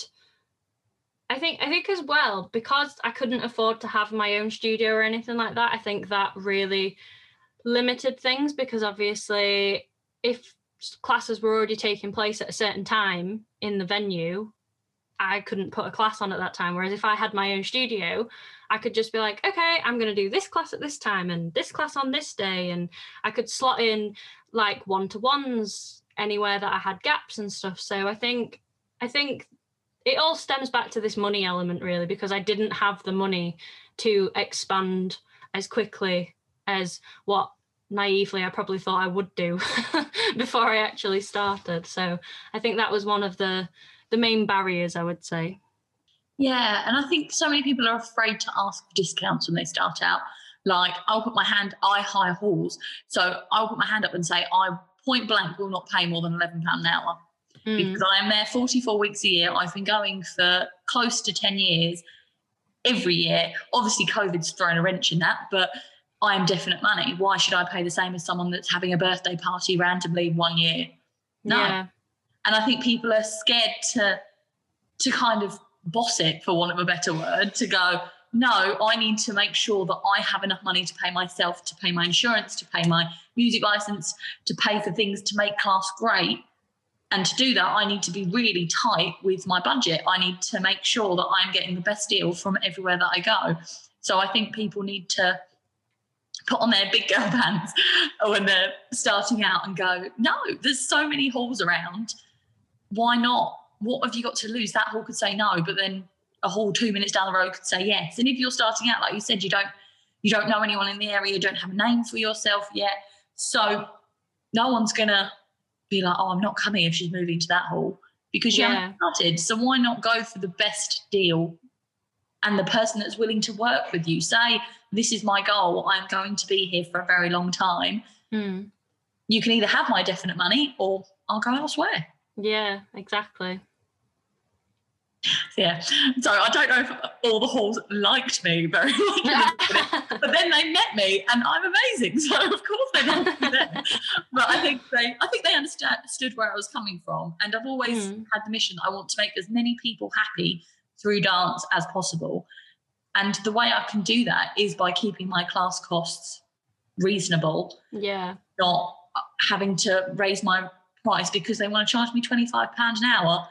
I think I think as well, because I couldn't afford to have my own studio or anything like that, I think that really limited things because obviously if classes were already taking place at a certain time in the venue, I couldn't put a class on at that time. Whereas if I had my own studio, I could just be like, okay, I'm going to do this class at this time and this class on this day. And I could slot in like one to ones anywhere that I had gaps and stuff. So I think, I think it all stems back to this money element really, because I didn't have the money to expand as quickly as what naively I probably thought I would do [laughs] before I actually started. So I think that was one of the the main barriers I would say. Yeah, and I think so many people are afraid to ask for discounts when they start out. Like I'll put my hand, I hire halls, so I'll put my hand up and say I point blank will not pay more than eleven pound an hour mm. because I am there forty four weeks a year. I've been going for close to ten years every year. Obviously, COVID's thrown a wrench in that, but I am definite money. Why should I pay the same as someone that's having a birthday party randomly one year? No. Yeah. And I think people are scared to to kind of boss it, for want of a better word, to go, no, I need to make sure that I have enough money to pay myself, to pay my insurance, to pay my music license, to pay for things to make class great. And to do that, I need to be really tight with my budget. I need to make sure that I'm getting the best deal from everywhere that I go. So I think people need to put on their big girl [laughs] pants when they're starting out and go, no, there's so many halls around. Why not? What have you got to lose? That hall could say no, but then a hall two minutes down the road could say yes. And if you're starting out, like you said, you don't you don't know anyone in the area, you don't have a name for yourself yet. So no one's gonna be like, oh, I'm not coming if she's moving to that hall because you yeah. haven't started. So why not go for the best deal and the person that's willing to work with you? Say this is my goal. I'm going to be here for a very long time. Mm. You can either have my definite money or I'll go elsewhere. Yeah, exactly. Yeah. So I don't know if all the halls liked me very much, [laughs] but then they met me and I'm amazing. So of course they liked me then. But I think they I think they understood where I was coming from. And I've always mm. had the mission I want to make as many people happy through dance as possible. And the way I can do that is by keeping my class costs reasonable. Yeah. Not having to raise my price because they want to charge me £25 an hour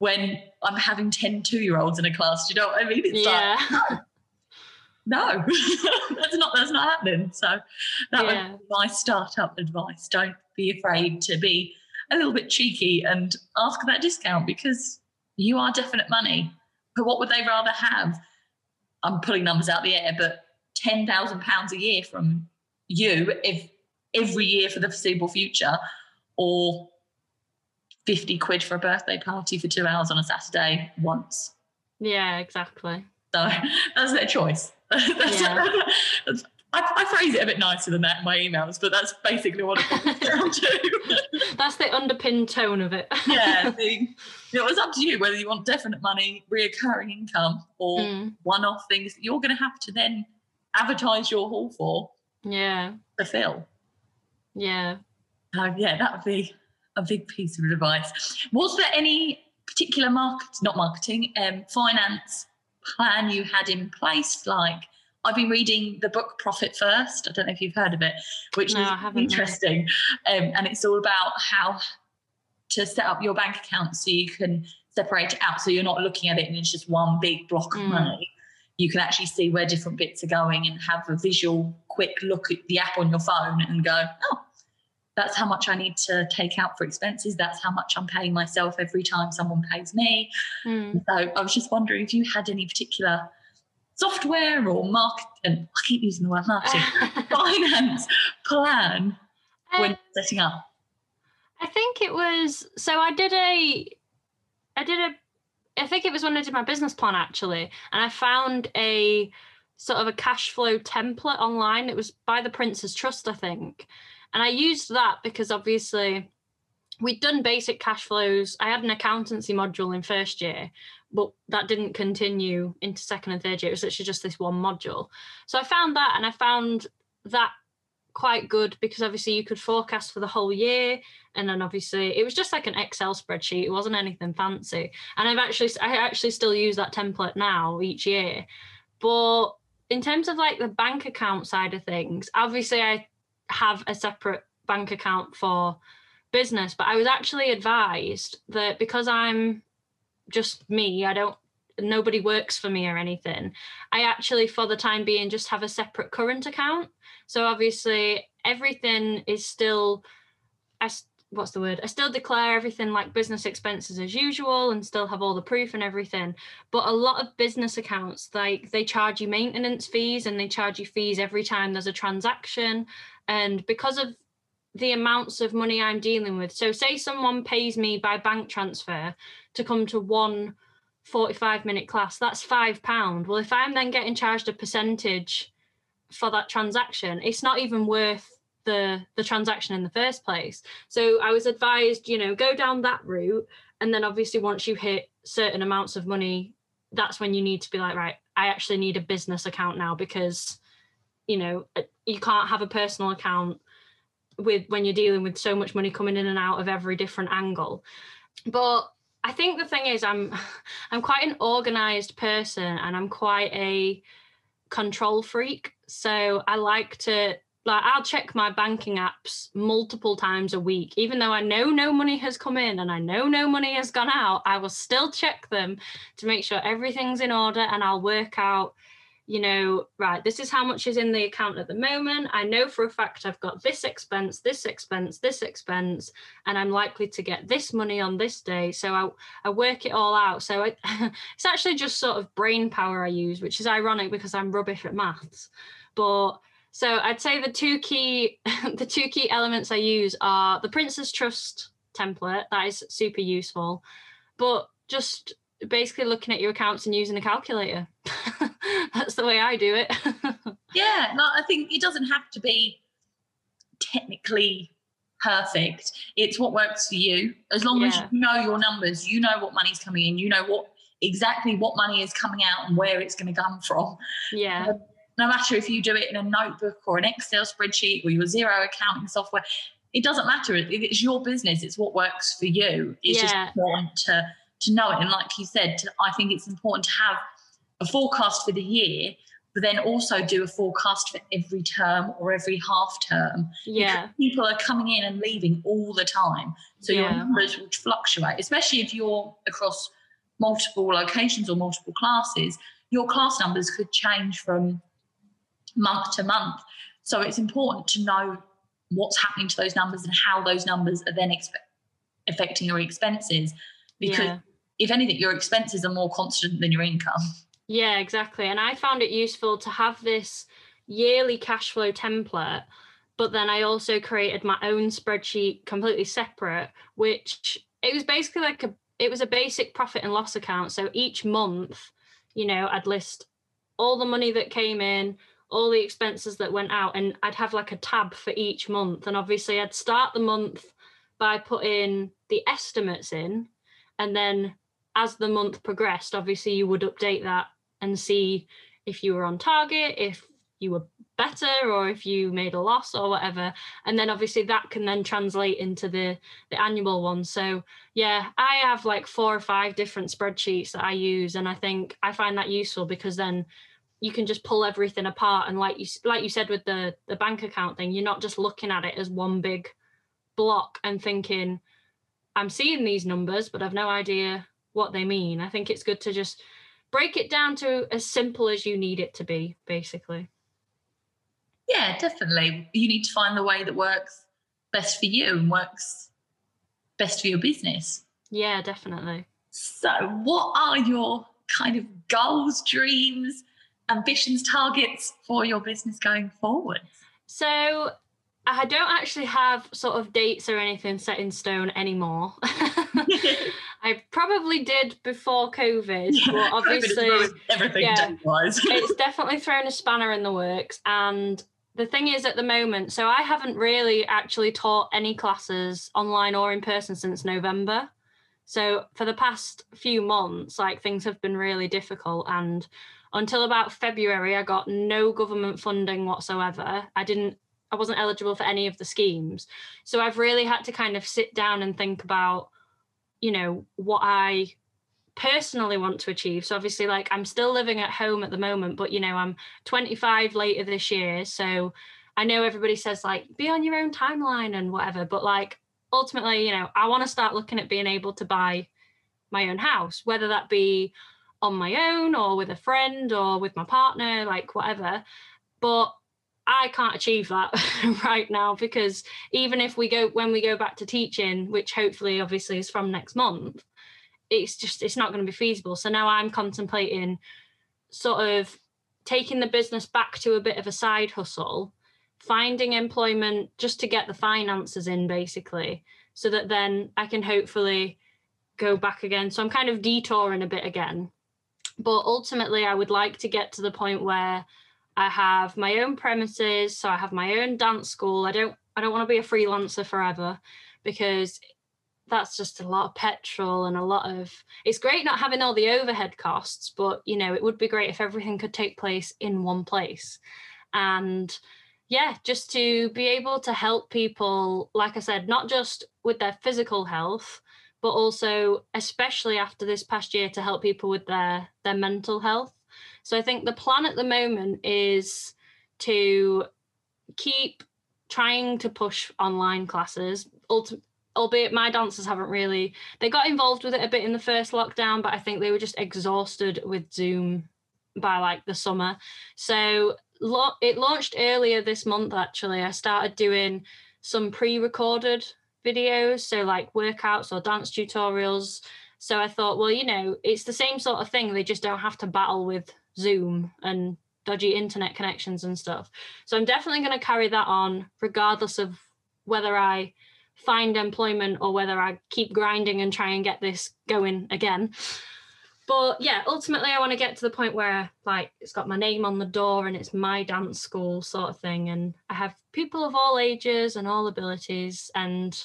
when I'm having 10 two year olds in a class. Do you know what I mean? It's yeah. like, no, [laughs] that's not that's not happening. So that yeah. was my startup advice. Don't be afraid to be a little bit cheeky and ask for that discount because you are definite money. But what would they rather have? I'm pulling numbers out the air, but ten thousand pounds a year from you if every year for the foreseeable future, or fifty quid for a birthday party for two hours on a Saturday once. Yeah, exactly. So [laughs] that's their choice. [laughs] that's, yeah. [laughs] that's, I, I, phrase it a bit nicer than that in my emails, but that's basically what it comes down to. that's the underpinned tone of it. yeah, the, it was up to you whether you want definite money, reoccurring income, or mm. one-off things that you're going to have to then advertise your hall for. Yeah. To fill. Yeah. Uh, yeah, that would be a big piece of advice. Was there any particular market, not marketing, um, finance plan you had in place, like? I've been reading the book Profit First. I don't know if you've heard of it, which no, is interesting. Um, and it's all about how to set up your bank account so you can separate it out. So you're not looking at it and it's just one big block of mm. money. You can actually see where different bits are going and have a visual, quick look at the app on your phone and go, oh, that's how much I need to take out for expenses. That's how much I'm paying myself every time someone pays me. Mm. So I was just wondering if you had any particular software or market and I keep using the word marketing [laughs] finance plan when Um, setting up? I think it was so I did a I did a I think it was when I did my business plan actually and I found a sort of a cash flow template online it was by the Prince's Trust I think and I used that because obviously we'd done basic cash flows. I had an accountancy module in first year but that didn't continue into second and third year. It was literally just this one module. So I found that and I found that quite good because obviously you could forecast for the whole year and then obviously it was just like an excel spreadsheet. It wasn't anything fancy. And i've actually i actually still use that template now each year. But in terms of like the bank account side of things obviously i have a separate bank account for business but i was actually advised that because i'm just me i don't nobody works for me or anything i actually for the time being just have a separate current account. So obviously everything is still I what's the word? I still declare everything like business expenses as usual and still have all the proof and everything. But a lot of business accounts like they charge you maintenance fees and they charge you fees every time there's a transaction and because of the amounts of money I'm dealing with. So say someone pays me by bank transfer to come to one 45 minute class, that's 5 pound. Well, if I'm then getting charged a percentage for that transaction it's not even worth the the transaction in the first place. So i was advised you know go down that route. And then obviously once you hit certain amounts of money that's when you need to be like right i actually need a business account now because you know uh, you can't have a personal account with when you're dealing with so much money coming in and out of every different angle. But i think the thing is i'm [laughs] i'm quite an organized person and i'm quite a control freak. So I like to like I'll check my banking apps multiple times a week, even though I know no money has come in and I know no money has gone out. I will still check them to make sure everything's in order, and I'll work out, you know, right. This is how much is in the account at the moment. I know for a fact I've got this expense, this expense, this expense, and I'm likely to get this money on this day. So I I work it all out. So I, [laughs] it's actually just sort of brain power I use, which is ironic because I'm rubbish at maths. But so I'd say the two key [laughs] the two key elements I use are the Prince's Trust template. That is super useful. But just basically looking at your accounts and using a calculator. [laughs] That's the way I do it. [laughs] Yeah, no, I think it doesn't have to be technically perfect. It's what works for you. As long as you know your numbers, you know what money's coming in, you know what exactly what money is coming out and where it's going to come from. yeah. Um, No matter if you do it in a notebook or an Excel spreadsheet or your Xero accounting software, it doesn't matter. It's your business. It's what works for you. It's Yeah. just important to to know it. And like you said, to, I think it's important to have a forecast for the year, but then also do a forecast for every term or every half term. Yeah. Because people are coming in and leaving all the time. So your numbers will fluctuate, especially if you're across multiple locations or multiple classes. Your class numbers could change from month to month. So it's important to know what's happening to those numbers and how those numbers are then expe- affecting your expenses. Because Yeah. if anything, your expenses are more constant than your income. Yeah, exactly. And I found it useful to have this yearly cash flow template, but then I also created my own spreadsheet completely separate, which it was basically like a it was a basic profit and loss account. So each month, you know, I'd list all the money that came in, all the expenses that went out, and I'd have like a tab for each month. And obviously I'd start the month by putting the estimates in, and then as the month progressed, obviously you would update that and see if you were on target, if you were better, or if you made a loss or whatever. And then obviously that can then translate into the the annual one. So yeah, I have like four or five different spreadsheets that I use, and I think I find that useful because then you can just pull everything apart and like you like you said with the the bank account thing, you're not just looking at it as one big block and thinking I'm seeing these numbers, but I've no idea what they mean. I think it's good to just break it down to as simple as you need it to be, basically. Yeah, definitely. You need to find the way that works best for you and works best for your business. Yeah, definitely. So, what are your kind of goals, dreams, ambitions, targets for your business going forward? So I don't actually have sort of dates or anything set in stone anymore. [laughs] [laughs] I probably did before COVID, Yeah, but obviously COVID everything yeah. [laughs] it's definitely thrown a spanner in the works. And the thing is, at the moment, so I haven't really actually taught any classes online or in person since November. So for the past few months, like things have been really difficult. And until about February, I got no government funding whatsoever. I didn't, I wasn't eligible for any of the schemes. So I've really had to kind of sit down and think about, you know, what I personally want to achieve. So obviously, like I'm still living at home at the moment, but you know, I'm 25 later this year. So I know everybody says like be on your own timeline and whatever, but like ultimately, you know, I want to start looking at being able to buy my own house, whether that be on my own or with a friend or with my partner, like whatever. But I can't achieve that [laughs] right now because even if we go when we go back to teaching, which hopefully obviously is from next month, it's just it's not going to be feasible. So now I'm contemplating sort of taking the business back to a bit of a side hustle, finding employment just to get the finances in basically, so that then I can hopefully go back again. So I'm kind of detouring a bit again. But ultimately I would like to get to the point where I have my own premises, so I have my own dance school. I don't I don't want to be a freelancer forever because that's just a lot of petrol and a lot of it's great not having all the overhead costs but you know it would be great if everything could take place in one place and yeah just to be able to help people like i said not just with their physical health but also especially after this past year to help people with their their mental health. So i think the plan at the moment is to keep trying to push online classes. Albeit my dancers haven't really they got involved with it a bit in the first lockdown but i think they were just exhausted with zoom by like the summer. So lo- it launched earlier this month actually. I started doing some pre-recorded videos so like workouts or dance tutorials so i thought well you know it's the same sort of thing they just don't have to battle with zoom and dodgy internet connections and stuff so i'm definitely going to carry that on regardless of whether i find employment or whether I keep grinding and try and get this going again. But yeah, ultimately, I want to get to the point where like it's got my name on the door and it's my dance school sort of thing, and I have people of all ages and all abilities, and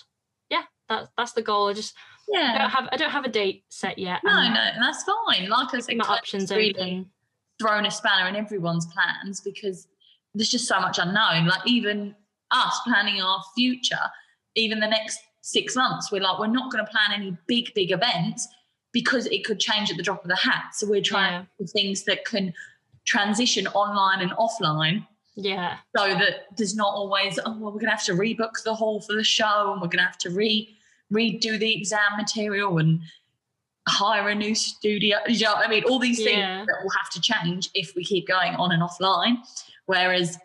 yeah, that's that's the goal. I just I yeah. don't have I don't have a date set yet. No, no, and that's fine. Like I said, my options really open. thrown a spanner in everyone's plans because there's just so much unknown. Like even us planning our future, even the next six months, we're like, we're not going to plan any big, big events because it could change at the drop of the hat. So we're trying Yeah. things that can transition online and offline Yeah, so that there's not always, oh, well, we're going to have to rebook the hall for the show and we're going to have to re redo the exam material and hire a new studio. You know, what I mean, all these things Yeah. that will have to change if we keep going on and offline. Whereas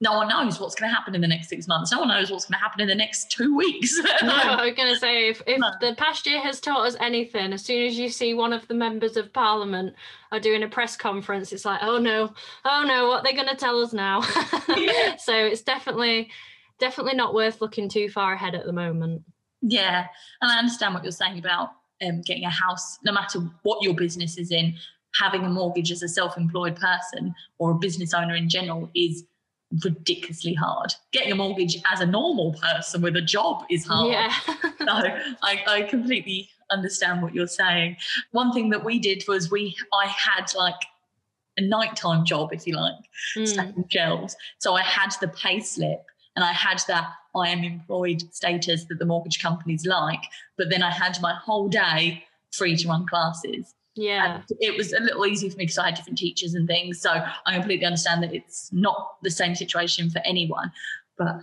no one knows what's going to happen in the next six months. No one knows what's going to happen in the next two weeks. [laughs] no, I was going to say if, if No. the past year has taught us anything, as soon as you see one of the members of parliament are doing a press conference, it's like, oh no, oh no, what they're going to tell us now. [laughs] Yeah. so it's definitely, definitely not worth looking too far ahead at the moment. Yeah, and I understand what you're saying about um, getting a house, no matter what your business is in, having a mortgage as a self-employed person or a business owner in general is ridiculously hard. Getting a mortgage as a normal person with a job is hard. Yeah. [laughs] So I, I completely understand what you're saying. One thing that we did was we I had like a nighttime job, if you like, Mm, stacking shelves. So I had the pay slip and I had that I am employed status that the mortgage companies like, but then I had my whole day free to run classes. Yeah. And it was a little easier for me because I had different teachers and things. So I completely understand that it's not the same situation for anyone. But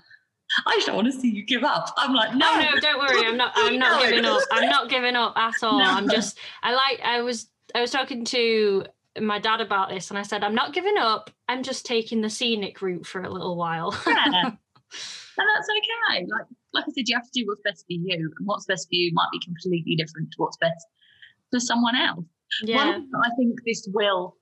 I just don't want to see you give up. I'm like, no, Oh no, don't worry. I'm not. I'm not No. giving up. I'm not giving up at all. No. I'm just. I like. I was. I was talking to my dad about this, and I said, I'm not giving up. I'm just taking the scenic route for a little while. [laughs] yeah. And that's okay. Like like I said, you have to do what's best for you. And what's best for you might be completely different to what's best for someone else. One yeah. thing that I think this will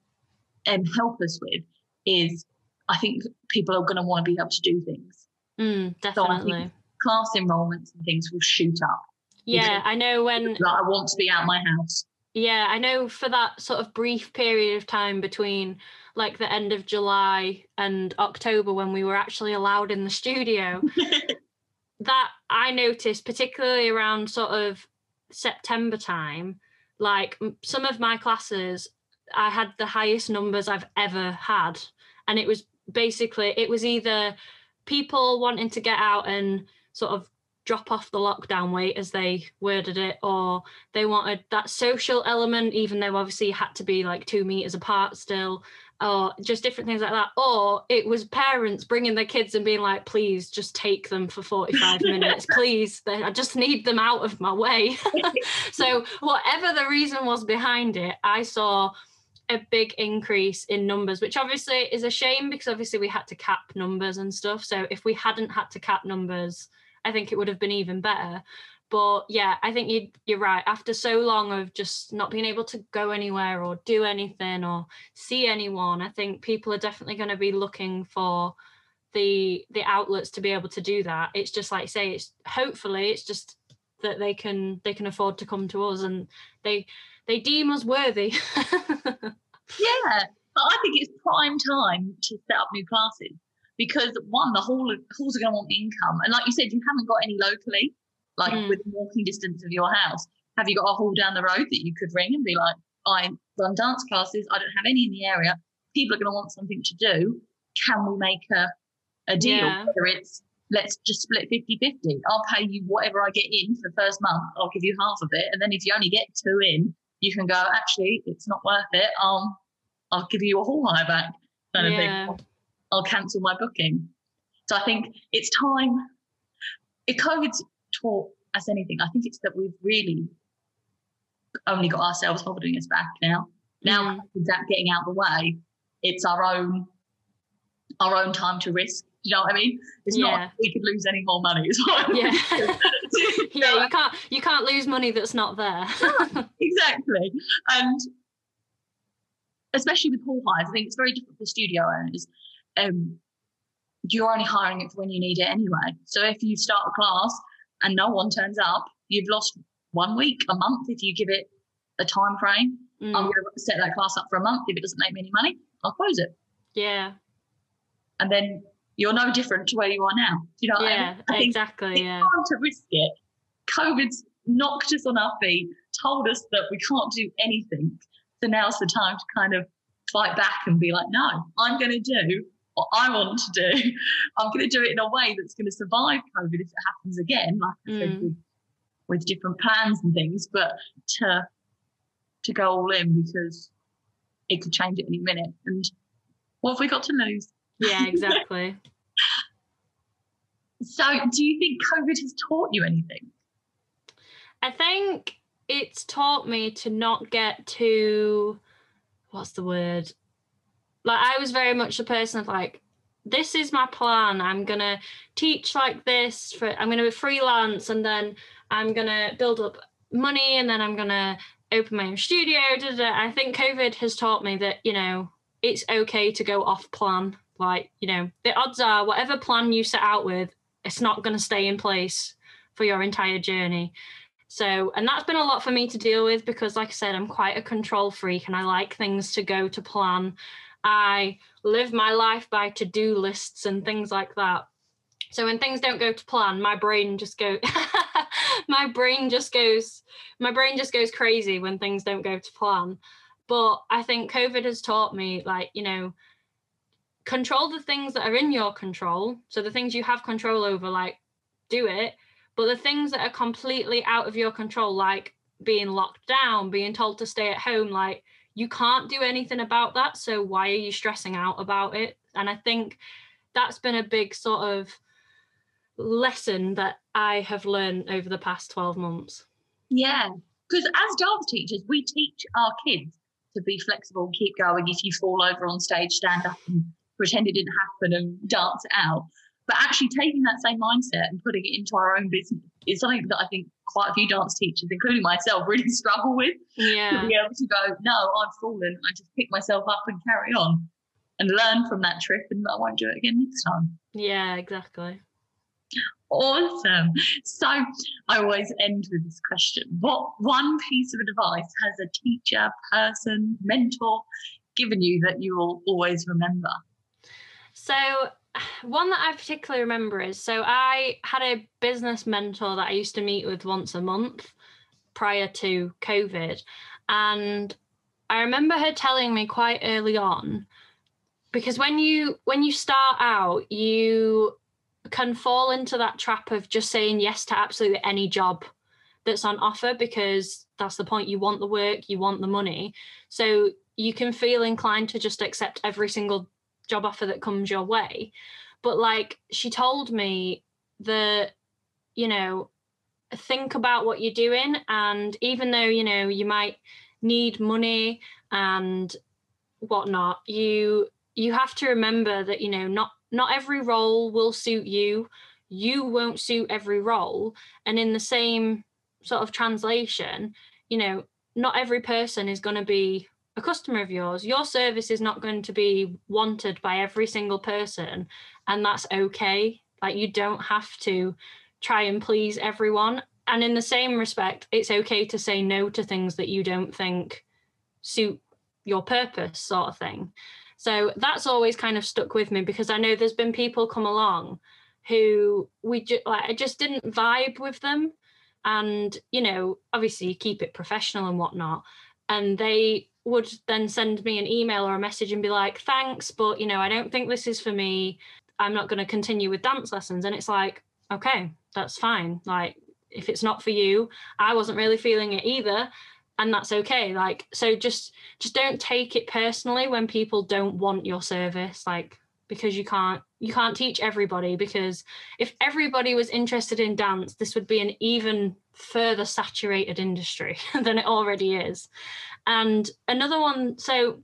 um, help us with is I think people are going to want to be able to do things. Mm, definitely. class enrollments and things will shoot up. Yeah, I know when. [laughs] Like, I want to be out of my house. Yeah, I know for that sort of brief period of time between like the end of July and October when we were actually allowed in the studio, [laughs] that I noticed, particularly around sort of September time, like some of my classes, I had the highest numbers I've ever had. And it was basically, it was either people wanting to get out and sort of drop off the lockdown weight as they worded it or they wanted that social element even though obviously you had to be like two meters apart still or just different things like that. Or it was parents bringing their kids and being like please just take them for 45 [laughs] minutes. Please i just need them out of my way. [laughs] So whatever the reason was behind it i saw a big increase in numbers which obviously is a shame because obviously we had to cap numbers and stuff. So if we hadn't had to cap numbers I think it would have been even better. But yeah, I think you you're right. After so long of just not being able to go anywhere or do anything or see anyone, I think people are definitely going to be looking for the the outlets to be able to do that. It's just like say it's hopefully it's just that they can they can afford to come to us and they they deem us worthy. [laughs] yeah, but I think it's prime time to set up new classes because one, the hall halls are going to want income, and like you said, you haven't got any locally, like mm. within walking distance of your house. Have you got a hall down the road that you could ring and be like, I run dance classes, I don't have any in the area. People are going to want something to do. Can we make a a deal? Yeah. Whether it's let's just split 50 50. I'll pay you whatever I get in for the first month. I'll give you half of it. And then if you only get two in, you can go, actually, it's not worth it. I'll, I'll give you a hall hire back. Kind yeah. of thing. I'll cancel my booking. So I think it's time. If COVID's taught us anything, I think it's that we've really only got ourselves holding us back now. Now mm. that getting out of the way, it's our own our own time to risk. You know what I mean? It's yeah. not we could lose any more money. [laughs] yeah, [laughs] [laughs] yeah. You can't you can't lose money that's not there. exactly, and especially with hall hires, I think it's very different for studio owners um, you're only hiring it for when you need it anyway. So if you start a class and no one turns up, you've lost one week, a month if you give it a time frame. Mm. I'm going to set that class up for a month. If it doesn't make me any money, I'll close it. Yeah. And then you're no different to where you are now. Do you know yeah, I mean? I exactly. It's yeah. time to risk it. COVID's knocked us on our feet, told us that we can't do anything. So now's the time to kind of fight back and be like, no, I'm going to do what I want to do. [laughs] I'm going to do it in a way that's going to survive COVID if it happens again, like I said, mm. with, with different plans and things, but to to go all in because it could change at any minute. And what have we got to lose? Yeah, [laughs] exactly. so, do you think COVID has taught you anything? I think it's taught me to not get too, what's the word? Like I was very much the person of like, this is my plan. I'm gonna teach like this for I'm gonna be freelance and then I'm gonna build up money and then I'm gonna open my own studio. Da, da. I think COVID has taught me that, you know, it's okay to go off plan. Like, you know, the odds are whatever plan you set out with, it's not gonna stay in place for your entire journey. So, and that's been a lot for me to deal with because, like I said, I'm quite a control freak and I like things to go to plan. I live my life by to do lists and things like that. So when things don't go to plan, my brain just go [laughs] my brain just goes my brain just goes crazy when things don't go to plan. But I think COVID has taught me like, you know, control the things that are in your control. So the things you have control over like do it, but the things that are completely out of your control like being locked down, being told to stay at home like you can't do anything about that. So why are you stressing out about it? And I think that's been a big sort of lesson that I have learned over the past 12 months. Yeah, because as dance teachers, we teach our kids to be flexible, and keep going. If you fall over on stage, stand up and pretend it didn't happen and dance out. But actually taking that same mindset and putting it into our own business is something that I think quite a few dance teachers, including myself, really [laughs] struggle with. Yeah. To be able to go, no, I've fallen. I just pick myself up and carry on and learn from that trip and I won't do it again next time. Yeah, exactly. Awesome. So I always end with this question. What one piece of advice has a teacher, person, mentor given you that you will always remember? So one that I particularly remember is so I had a business mentor that I used to meet with once a month prior to COVID. And I remember her telling me quite early on because when you when you start out you can fall into that trap of just saying yes to absolutely any job that's on offer because that's the point you want the work you want the money so you can feel inclined to just accept every single job offer that comes your way. But like she told me that you know think about what you're doing and even though you know you might need money and whatnot you you have to remember that you know not not every role will suit you. You won't suit every role. And in the same sort of translation you know not every person is going to be a customer of yours your service is not going to be wanted by every single person and that's okay like you don't have to try and please everyone and in the same respect it's okay to say no to things that you don't think suit your purpose sort of thing so that's always kind of stuck with me because I know there's been people come along who we just like I just didn't vibe with them. And, you know, obviously you keep it professional and whatnot. And they would then send me an email or a message and be like, thanks, but you know, I don't think this is for me. I'm not going to continue with dance lessons. And it's like, okay, that's fine. Like, if it's not for you, I wasn't really feeling it either and that's okay like so just just don't take it personally when people don't want your service like because you can't you can't teach everybody because if everybody was interested in dance this would be an even further saturated industry [laughs] than it already is and another one so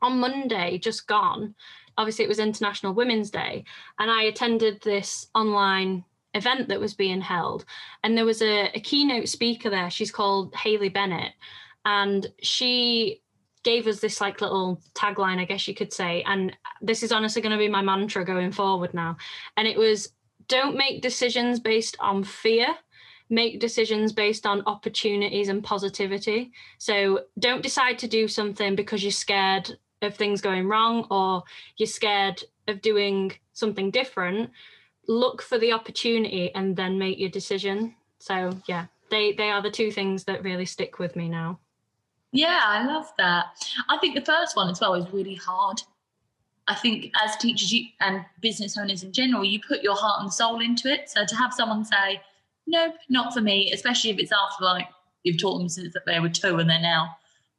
on monday just gone obviously it was international women's day and i attended this online event that was being held. And there was a, a keynote speaker there. She's called Haley Bennett. And she gave us this like little tagline, I guess you could say. And this is honestly going to be my mantra going forward now. And it was don't make decisions based on fear. Make decisions based on opportunities and positivity. So don't decide to do something because you're scared of things going wrong or you're scared of doing something different look for the opportunity and then make your decision. So yeah, they they are the two things that really stick with me now. Yeah, I love that. I think the first one as well is really hard. I think as teachers you, and business owners in general, you put your heart and soul into it. So to have someone say, nope, not for me, especially if it's after like you've taught them since they were two and they're now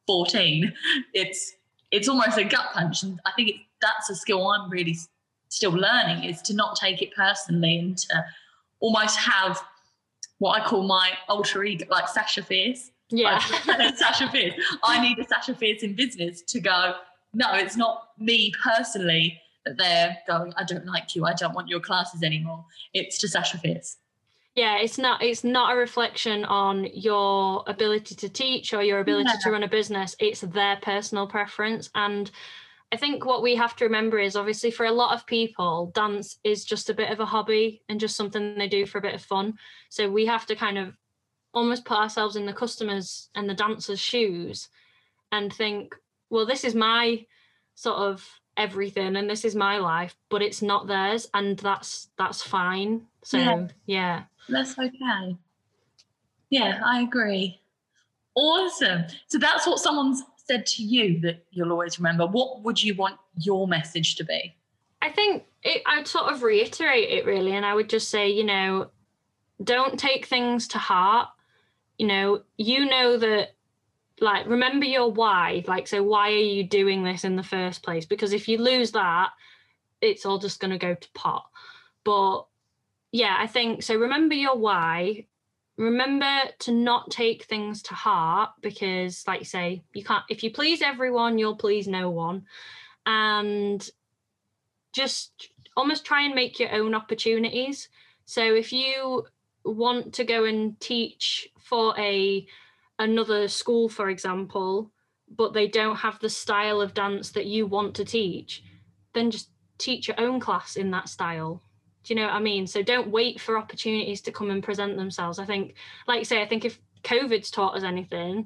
14, [laughs] it's it's almost a gut punch. And I think it, that's a skill I'm really still learning is to not take it personally and to almost have what I call my alter ego, like Sasha Fierce. Yeah. Sasha Fierce. I need a Sasha Fierce in business to go, no, it's not me personally that they're going, I don't like you, I don't want your classes anymore. It's to Sasha Fierce. Yeah, it's not it's not a reflection on your ability to teach or your ability yeah. to run a business. It's their personal preference. And I think what we have to remember is obviously for a lot of people, dance is just a bit of a hobby and just something they do for a bit of fun. So we have to kind of almost put ourselves in the customers and the dancers' shoes and think, well, this is my sort of everything and this is my life, but it's not theirs, and that's that's fine. So yeah, yeah. that's okay. Yeah, I agree. Awesome. So that's what someone's said to you that you'll always remember, what would you want your message to be? I think it, I'd sort of reiterate it really, and I would just say, you know, don't take things to heart. You know, you know that, like, remember your why. Like, so why are you doing this in the first place? Because if you lose that, it's all just going to go to pot. But yeah, I think so. Remember your why, remember to not take things to heart because like you say you can't if you please everyone you'll please no one and just almost try and make your own opportunities. So if you want to go and teach for a another school, for example, but they don't have the style of dance that you want to teach, then just teach your own class in that style. Do you know what I mean? So don't wait for opportunities to come and present themselves. I think, like I say, I think if COVID's taught us anything,